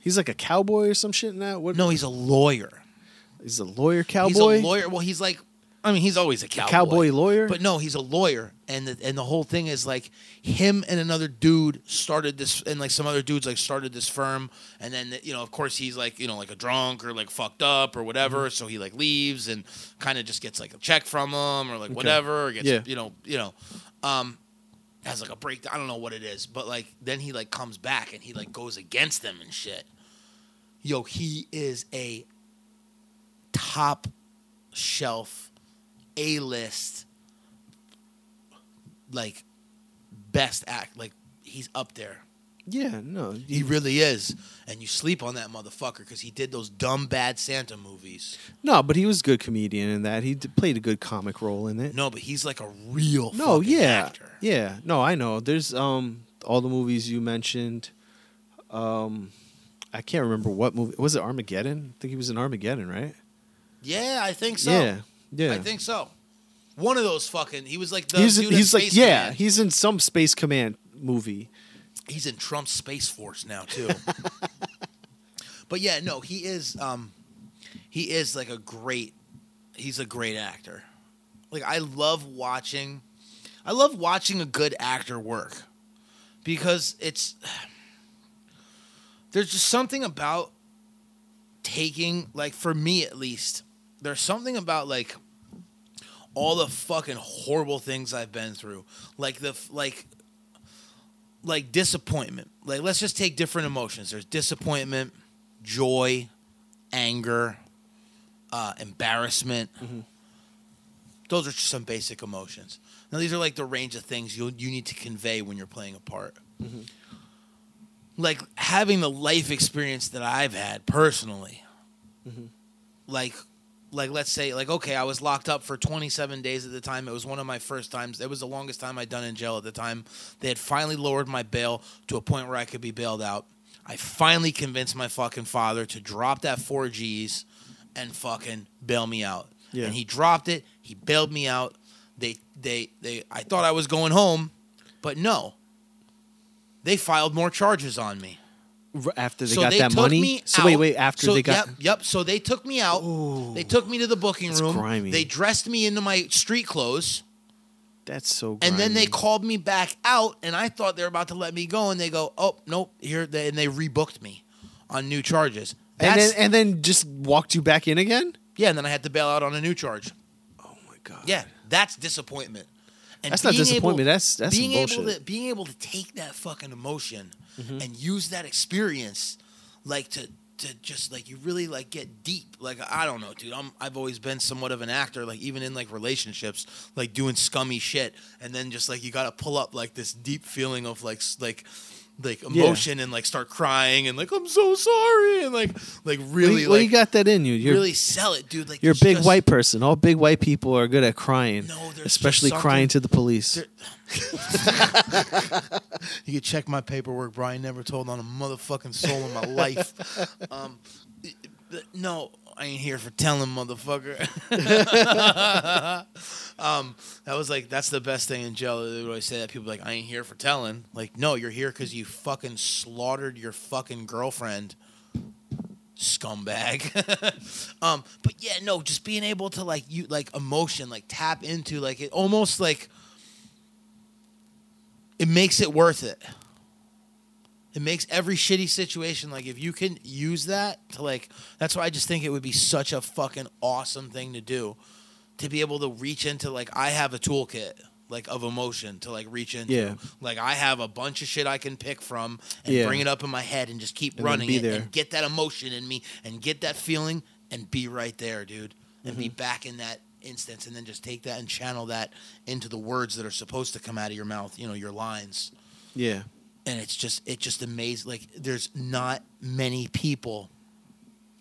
He's like a cowboy or some shit in that. What? No, he's a lawyer. he's a lawyer He's cowboy. a lawyer. Well, he's like, I mean, he's always a cowboy. cowboy lawyer? But no, he's a lawyer, and the, and the whole thing is like him and another dude started this, and like some other dudes like started this firm, and then you know, of course, he's like you know like a drunk or like fucked up or whatever, Mm-hmm. so he like leaves and kind of just gets like a check from them or like whatever, or gets Yeah. you know you know, um, has like a breakdown. I don't know what it is, but like then he like comes back and he like goes against them and shit. Yo, he is a top shelf, A list, like best act. Like he's up there. Yeah, no, He really is. And you sleep on that motherfucker because he did those dumb bad Santa movies. no, but he was a good comedian in that. He d- played a good comic role in it. No, but he's like a real No, fucking yeah, actor. yeah. No, I know. There's um all the movies you mentioned. Um, I can't remember what movie was it. Armageddon. I think he was in Armageddon, right? Yeah, I think so. Yeah, yeah. I think so. One of those fucking. He was like the he's he's like yeah. Command. He's in some Space Command movie. he's in Trump's Space Force now too. [LAUGHS] but yeah, no, he is. Um, he is like a great. He's a great actor. Like I love watching. I love watching a good actor work because it's. [SIGHS] There's just something about taking like for me at least. There's something about like all the fucking horrible things I've been through, like the like like disappointment. Like let's just take different emotions. There's disappointment, joy, anger, uh, embarrassment. Mm-hmm. Those are just some basic emotions. Now these are like the range of things you you need to convey when you're playing a part. Mm-hmm. Like having the life experience that I've had personally. Mm-hmm. Like like let's say like okay i was locked up for 27 days at the time. It was one of my first times. It was the longest time i'd done in jail at the time. They had finally lowered my bail to a point where i could be bailed out. I finally convinced my fucking father to drop that 4 g's and fucking bail me out. Yeah. and he dropped it. He bailed me out. They they they i thought i was going home but no. They filed more charges on me After they so got they that took money. me so out. wait, wait. After So, they got yep, yep. So they took me out. Ooh. They took me to the booking That's room. grimy. They dressed me into my street clothes, that's so. and then they called me back out. And I thought they were about to let me go, and they go, "Oh nope, here." They, and they rebooked me on new charges. and then and then just walked you back in again. yeah, and then I had to bail out on a new charge. Oh my god. Yeah, that's disappointment. And That's not disappointment, that's- that's some being able to being able to take that fucking emotion Mm-hmm. and use that experience, like to to just like you really like get deep. Like I don't know, dude. I'm I've always been somewhat of an actor. Like even in like relationships, like doing scummy shit, and then just like you got to pull up like this deep feeling of like like. Like emotion and like start crying and like I'm so sorry and like like really well, like you got that in you. You're really sell it, dude. Like you're a big just- white person. All big white people are good at crying. No, there's especially just crying to the police. [LAUGHS] You can check my paperwork, Brian. Never told on a motherfucking soul in my life. [LAUGHS] Um, no, I ain't here for telling, motherfucker. [LAUGHS] um, that was like that's the best thing in jail. They would always say that people like I ain't here for telling. Like no, you're here because you fucking slaughtered your fucking girlfriend. Scumbag. [LAUGHS] um, but yeah, no, just being able to like you like emotion, like tap into like it almost like it makes it worth it. It makes every shitty situation like if you can use that to like that's why I just think it would be such a fucking awesome thing to do to be able to reach into like I have a toolkit like of emotion to like reach into. Yeah. Like I have a bunch of shit I can pick from and Yeah. bring it up in my head and just keep And running it there. and get that emotion in me and get that feeling and be right there, dude. And Mm-hmm. be back in that instance and then just take that and channel that into the words that are supposed to come out of your mouth, you know, your lines yeah. And it's just it just amazing like there's not many people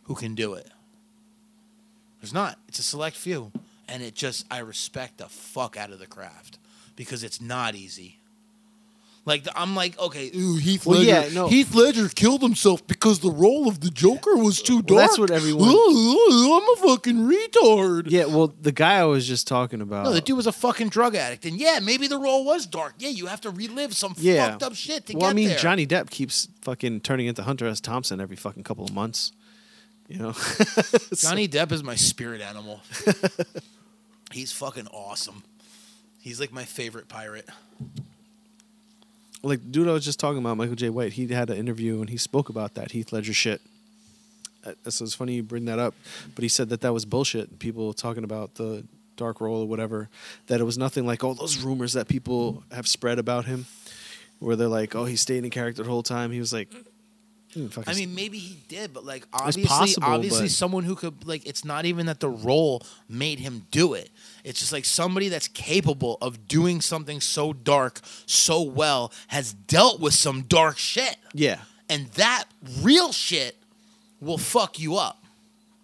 who can do it. There's not. It's a select few. And it just i respect the fuck out of the craft because it's not easy like the, i'm like okay ooh, heath Well, ledger yeah, no. heath ledger killed himself because the role of the joker was too dark Well, that's what everyone- Ooh, i'm a fucking retard Yeah. Well, the guy I was just talking about. no, the dude was a fucking drug addict, and yeah, maybe the role was dark. Yeah, you have to relive some yeah. fucked up shit to well, get I mean, there. Johnny Depp keeps fucking turning into Hunter S. Thompson every fucking couple of months. You know. [LAUGHS] Johnny Depp is my spirit animal. [LAUGHS] He's fucking awesome. He's like my favorite pirate. Like the dude I was just talking about, Michael Jai White, he had an interview and he spoke about that Heath Ledger shit. Uh, So it's funny you bring that up, but he said that that was bullshit. People talking about the dark role or whatever, that it was nothing like all those rumors that people have spread about him, where they're like, oh, he stayed in character the whole time. He was like, I mean, maybe he did, but like obviously, possible, obviously, but- someone who could like. It's not even that the role made him do it. It's just like somebody that's capable of doing something so dark so well has dealt with some dark shit, yeah, and that real shit will fuck you up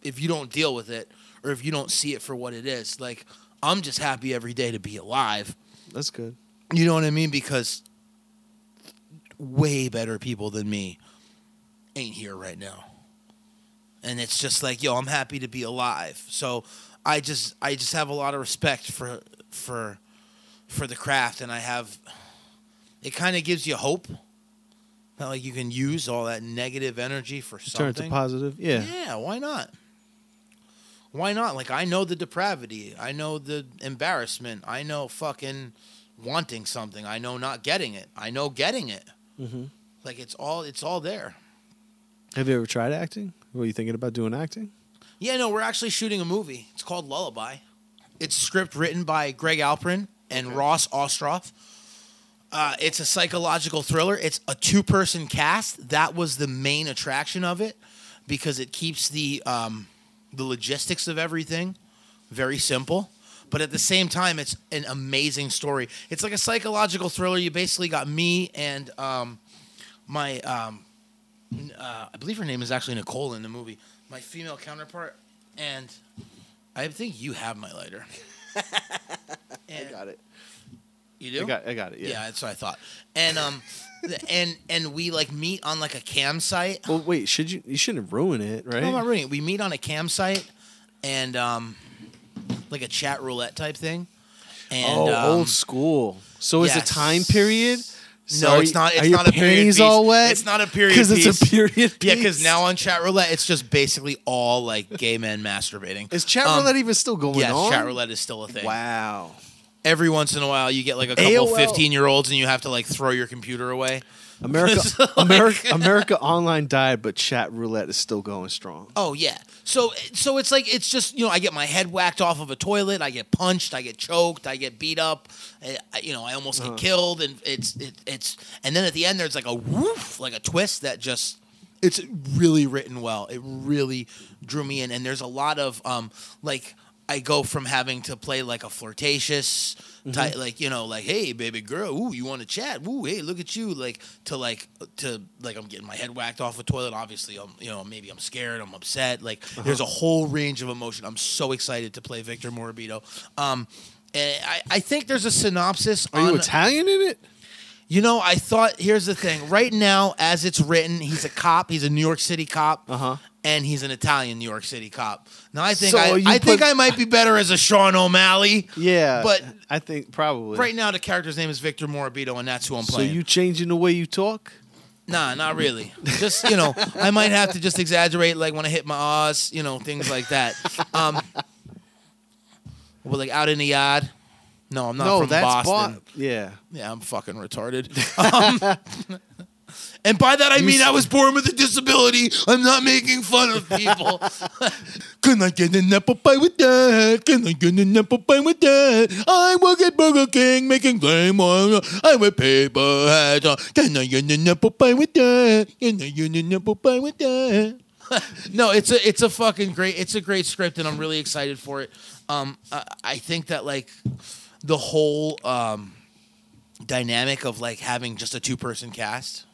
if you don't deal with it or if you don't see it for what it is. Like I'm just happy every day to be alive. that's good. You know what I mean? Because way better people than me ain't here right now. And it's just like, yo, I'm happy to be alive. So I just I just have a lot of respect for for for the craft and I have it kind of gives you hope Not like you can use all that negative energy for something. Turn it to positive. Yeah. Yeah, why not? Why not? Like I know the depravity. I know the embarrassment. I know fucking wanting something. I know not getting it. I know getting it. Mhm. Like it's all it's all there. Have you ever tried acting? Were you thinking about doing acting? Yeah, no, we're actually shooting a movie. It's called Lullaby. It's script written by Greg Alprin and Ross Ostroff. Uh, it's a psychological thriller. It's a two-person cast. That was the main attraction of it because it keeps the um, the logistics of everything very simple. But at the same time, it's an amazing story. It's like a psychological thriller. You basically got me and um, my um, uh, I believe her name is actually Nicole in the movie. My female counterpart, and I think you have my lighter. [LAUGHS] And- it. You do? I got. I got it. yeah. Yeah. that's what I thought. And um, and and we like meet on like a cam site. Well, wait. Should you? You shouldn't ruin it, right? No, I'm not reading it. We meet on a cam site, and um, like a chat roulette type thing. And oh, um, old school. So is yes. the time period? So No, it's not. It's not a period all wet? It's not a period because it's a period. Piece? Yeah, because now on chat roulette, it's just basically all like gay men masturbating. is chat Um, roulette even still going Yes, on? chat roulette is still a thing. Wow. Every once in a while, you get like a couple AOL. 15 year olds and you have to like throw your computer away. America, [LAUGHS] America, America Online died, but chat roulette is still going strong. Oh yeah. So so it's like it's just you know I get my head whacked off of a toilet, I get punched, I get choked, I get beat up, I, I- you know I almost Uh-huh. get killed, and it's it, it's and then at the end there's like a woof, like a twist that just it's really written well. It really drew me in, and there's a lot of um like I go from having to play like a flirtatious type, like you know, like hey baby girl, ooh you want to chat, ooh hey look at you, like to like to like I'm getting my head whacked off a toilet. Obviously, I'm you know maybe I'm scared, I'm upset. Like there's a whole range of emotion. I'm so excited to play Victor Morabito. Um, and I, I think there's a synopsis. Are on, you Italian in it? you know, I thought here's the thing. Right now, as it's written, he's a cop. He's a New York City cop, Uh-huh. And he's an Italian New York City cop. Now, I think So I, I think I might be better as a Sean O'Malley. Yeah, But- I think probably Right now, the character's name is Victor Morabito, and that's who I'm playing. So you changing the way you talk? Nah, not really. Just you know, I might have to just exaggerate, like when I hit my Oz, you know, things like that. Um, well, like out in the yard. No, I'm not no, from that's Boston. Bo- yeah. Yeah, I'm fucking retarded. [LAUGHS] Um, and by that I mean I was born with a disability. I'm not making fun of people. [LAUGHS] Can I get an apple pie with that? Can I get an apple pie with that? I work at Burger King making flame oil. I wear paper hats. on. Can I get an apple pie with that? Can I get an apple pie with that? [LAUGHS] no, it's a it's a fucking great it's a great script and I'm really excited for it. Um, I, I think that like the whole um dynamic of like having just a two person cast.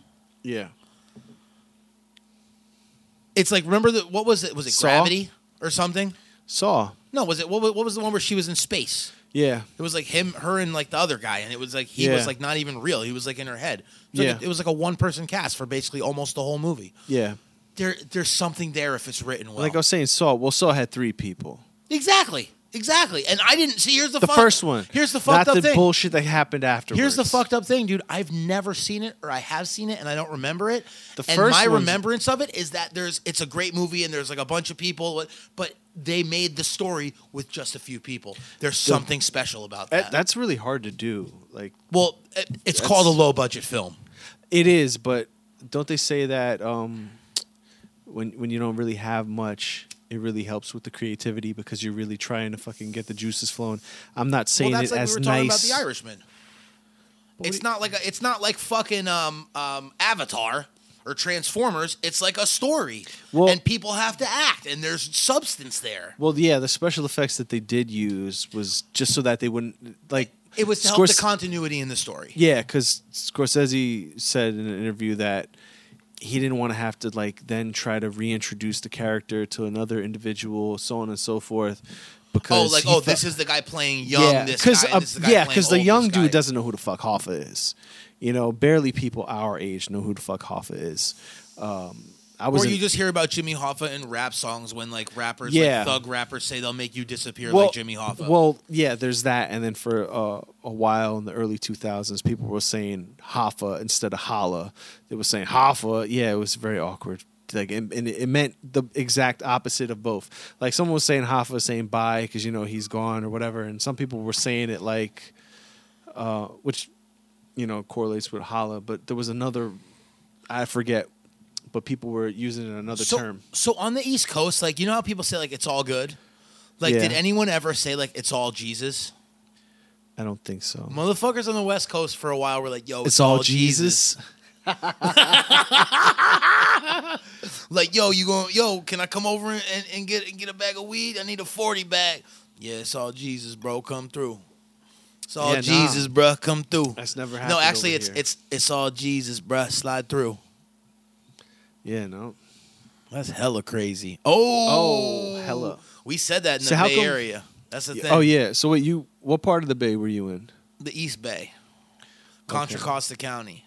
Yeah. It's like remember the what was it? Was it Saw? Gravity or something? Saw. No, was it what, was- what was the one where she was in space? Yeah. It was like him, her, and like the other guy, and it was like he was like not even real. He was like in her head. Like Yeah. a- it was like a one person cast for basically almost the whole movie. Yeah. There, there's something there if it's written well. Like I was saying, Saw. Well, Saw had three people. exactly, exactly. And I didn't see. Here's the The fuck- first one. Here's the fucked up. Not up the thing. bullshit that happened afterwards. Here's the fucked up thing, dude. I've never seen it, or I have seen it, and I don't remember it. The and first my one's- remembrance of it is that there's it's a great movie, and there's like a bunch of people, but they made the story with just a few people. There's something special about That- that. that's really hard to do. Like well, it- it's called a low budget film. it is, but don't they say that um, when when you don't really have much, it really helps with the creativity because you're really trying to fucking get the juices flowing. I'm not saying well, that's it like as we were talking nice. about the Irishman. But It's not like a, it's not like fucking um, um, Avatar. or Transformers, it's like a story, Well- and people have to act, and there's substance there. Well, yeah, the special effects that they did use was just so that they wouldn't like. It was to help the continuity in the story. Yeah, because Scorsese said in an interview that he didn't want to have to like then try to reintroduce the character to another individual, so on and so forth. Because Oh, like oh, this is the guy playing young. yeah, because guy, and this is the yeah, because the young this guy. dude doesn't know who the fuck Hoffa is. You know, barely people our age know who the fuck Hoffa is. Um, I was Or in- you just hear about Jimmy Hoffa in rap songs when like rappers, Yeah. like thug rappers, say they'll make you disappear well, like Jimmy Hoffa. Well, yeah, there's that, and then for uh, a while in the early 2000s, people were saying Hoffa instead of Holla. They were saying Hoffa. Yeah, it was very awkward. Like, and, and it meant the exact opposite of both. Like someone was saying Hoffa, saying bye because you know he's gone or whatever, and some people were saying it like, uh, which you know correlates with Holla. But there was another, I forget, but people were using it another so, term. So on the East Coast, like you know how people say like it's all good. Like, Yeah. did anyone ever say like it's all Jesus? I don't think so. Motherfuckers on the West Coast for a while were like, "Yo, It's, all Jesus. [LAUGHS] Like, yo, you going? Yo, can I come over and, and, get and get a bag of weed? I need a forty bag. Yeah, it's all Jesus, bro. Come through. It's all Yeah, nah. Jesus, bruh. Come through. That's never happened. No, actually, it's here. it's it's all Jesus, bro. Slide through. Yeah, no. That's hella crazy. Oh, Oh, hella. We said that in So the Bay come- Area. That's the thing. Oh yeah. So wait, you what part of the bay were you in? the East Bay, Contra Costa County,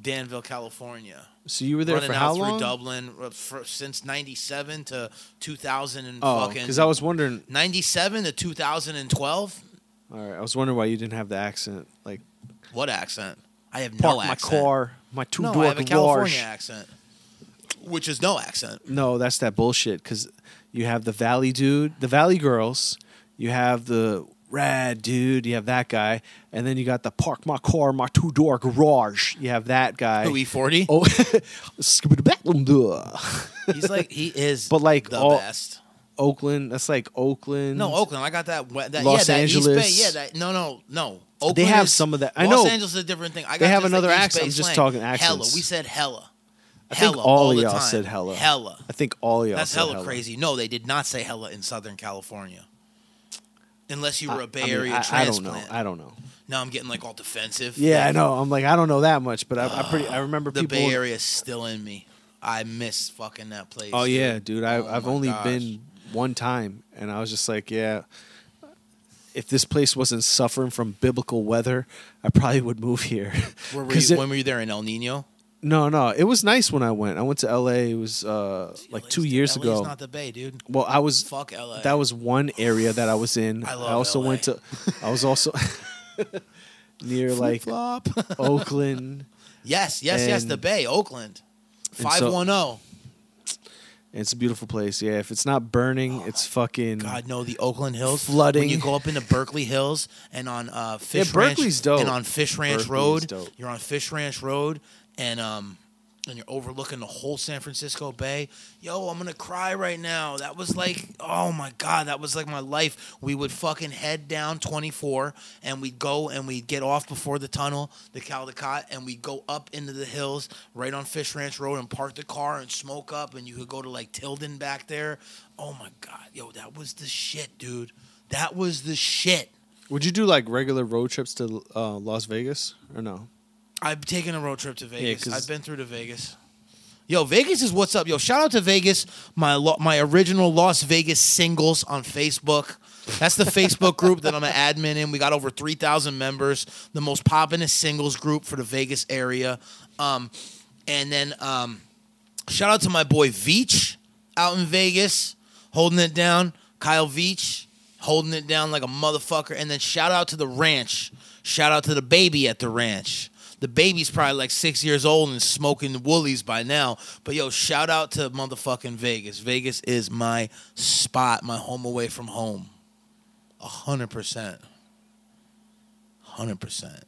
Danville, California. So you were there Running for out how through long? Dublin uh, for, since '97 to 2000 and Oh, fucking. because I was wondering. 97 to 2012. All right, I was wondering why you didn't have the accent. Like What accent? I have park no accent. my car, my two No, door I have a garage. California accent, which is no accent. No, that's that bullshit. Because you have the Valley dude, the Valley girls. You have the rad dude. You have that guy, and then you got the park my car, my two door garage. You have that guy. Who E40? Oh. [LAUGHS] He's like he is, [LAUGHS] But, like, the all- best. Oakland. That's like Oakland. No, Oakland. I got that. that Los yeah, that East Bay. Angeles. Yeah, that. No, no, no. Oakland They have is- some of that. I Los know. Angeles is a different thing. I got They have another East accent. I'm just slang. talking Hella. accents. We said hella. I think Hella all the y'all time. said hella. Hella. I think all y'all That's said hella, hella. crazy. No, they did not say hella in Southern California. Unless you were a Bay I mean, Area I, I don't transplant. know. I don't know. now I'm getting like all defensive. Yeah, I know. I'm like, I don't know that much, but I, I [SIGHS] pretty. I remember The people. Bay Area is still in me. I miss fucking that place. Oh dude. yeah, dude. I, Oh, I've my only gosh. been one time, and I was just like, yeah. If this place wasn't suffering from biblical weather, I probably would move here. Where were you, it- when were you there in El Nino? no, no, it was nice when I went. I went to L.A. It was uh, like two years LA's ago. not the Bay, dude. well, I was. Fuck LA. That was one area that I was in. I love also LA. went to. I was also [LAUGHS] near like. [LAUGHS] Oakland. yes, yes, yes. The Bay, Oakland, five one zero. It's a beautiful place. Yeah, if it's not burning, it's fucking. Oh God, no, the Oakland Hills Flooding. When you go up into Berkeley Hills and on uh, Fish Yeah, Ranch, Berkeley's dope. and on Fish Ranch Berkeley's Road, dope. you're on Fish Ranch Road, and um, and you're overlooking the whole San Francisco Bay. Yo, I'm gonna cry right now. That was like, oh my God, that was like my life. We would fucking head down 24, and we'd go and we'd get off before the tunnel, the Caldecott, and we'd go up into the hills right on Fish Ranch Road and park the car and smoke up, and you could go to like Tilden back there. Oh my God, yo, that was the shit, dude. That was the shit. Would you do like regular road trips to uh, Las Vegas or no? I've taken a road trip to Vegas. 'cause- I've been through to Vegas. Yo, Vegas is what's up. Yo, shout out to Vegas, my lo- my original Las Vegas singles on Facebook. That's the Facebook group that I'm an admin in. We got over 3,000 members, the most poppinest singles group for the Vegas area. Um, and then um, shout out to my boy Veach out in Vegas, holding it down. Kyle Veach holding it down like a motherfucker. And then shout out to the ranch. Shout out to the baby at the ranch. The baby's probably like six years old and smoking woolies by now. But yo, shout out to motherfucking Vegas. Vegas is my spot, my home away from home. A hundred percent. Hundred percent.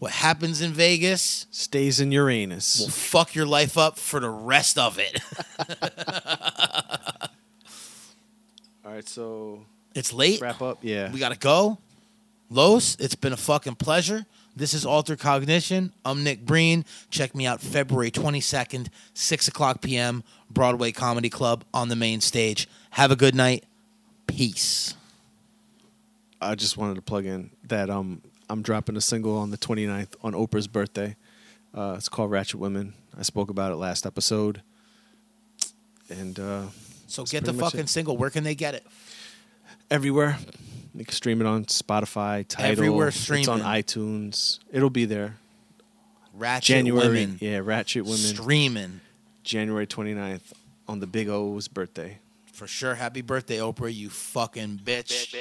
What happens in Vegas Stays in Uranus. will fuck your life up for the rest of it. [LAUGHS] All right, so It's late. wrap up. Yeah. We gotta go. Los, it's been a fucking pleasure. This is Altered Cognition. I'm Nick Breen. Check me out February 22nd, 6 o'clock p.m., Broadway Comedy Club on the main stage. Have a good night. Peace. I just wanted to plug in that um I'm dropping a single on the 29th on Oprah's birthday. Uh, it's called Ratchet Women. I spoke about it last episode. And uh, So get the fucking it. single. Where can they get it? everywhere, you can stream it on Spotify, Tidal. Everywhere It's on iTunes. It'll be there. Ratchet January. Women. Yeah, Ratchet Women. Streaming. January 29th on the Big O's birthday. For sure. Happy birthday, Oprah, you fucking bitch.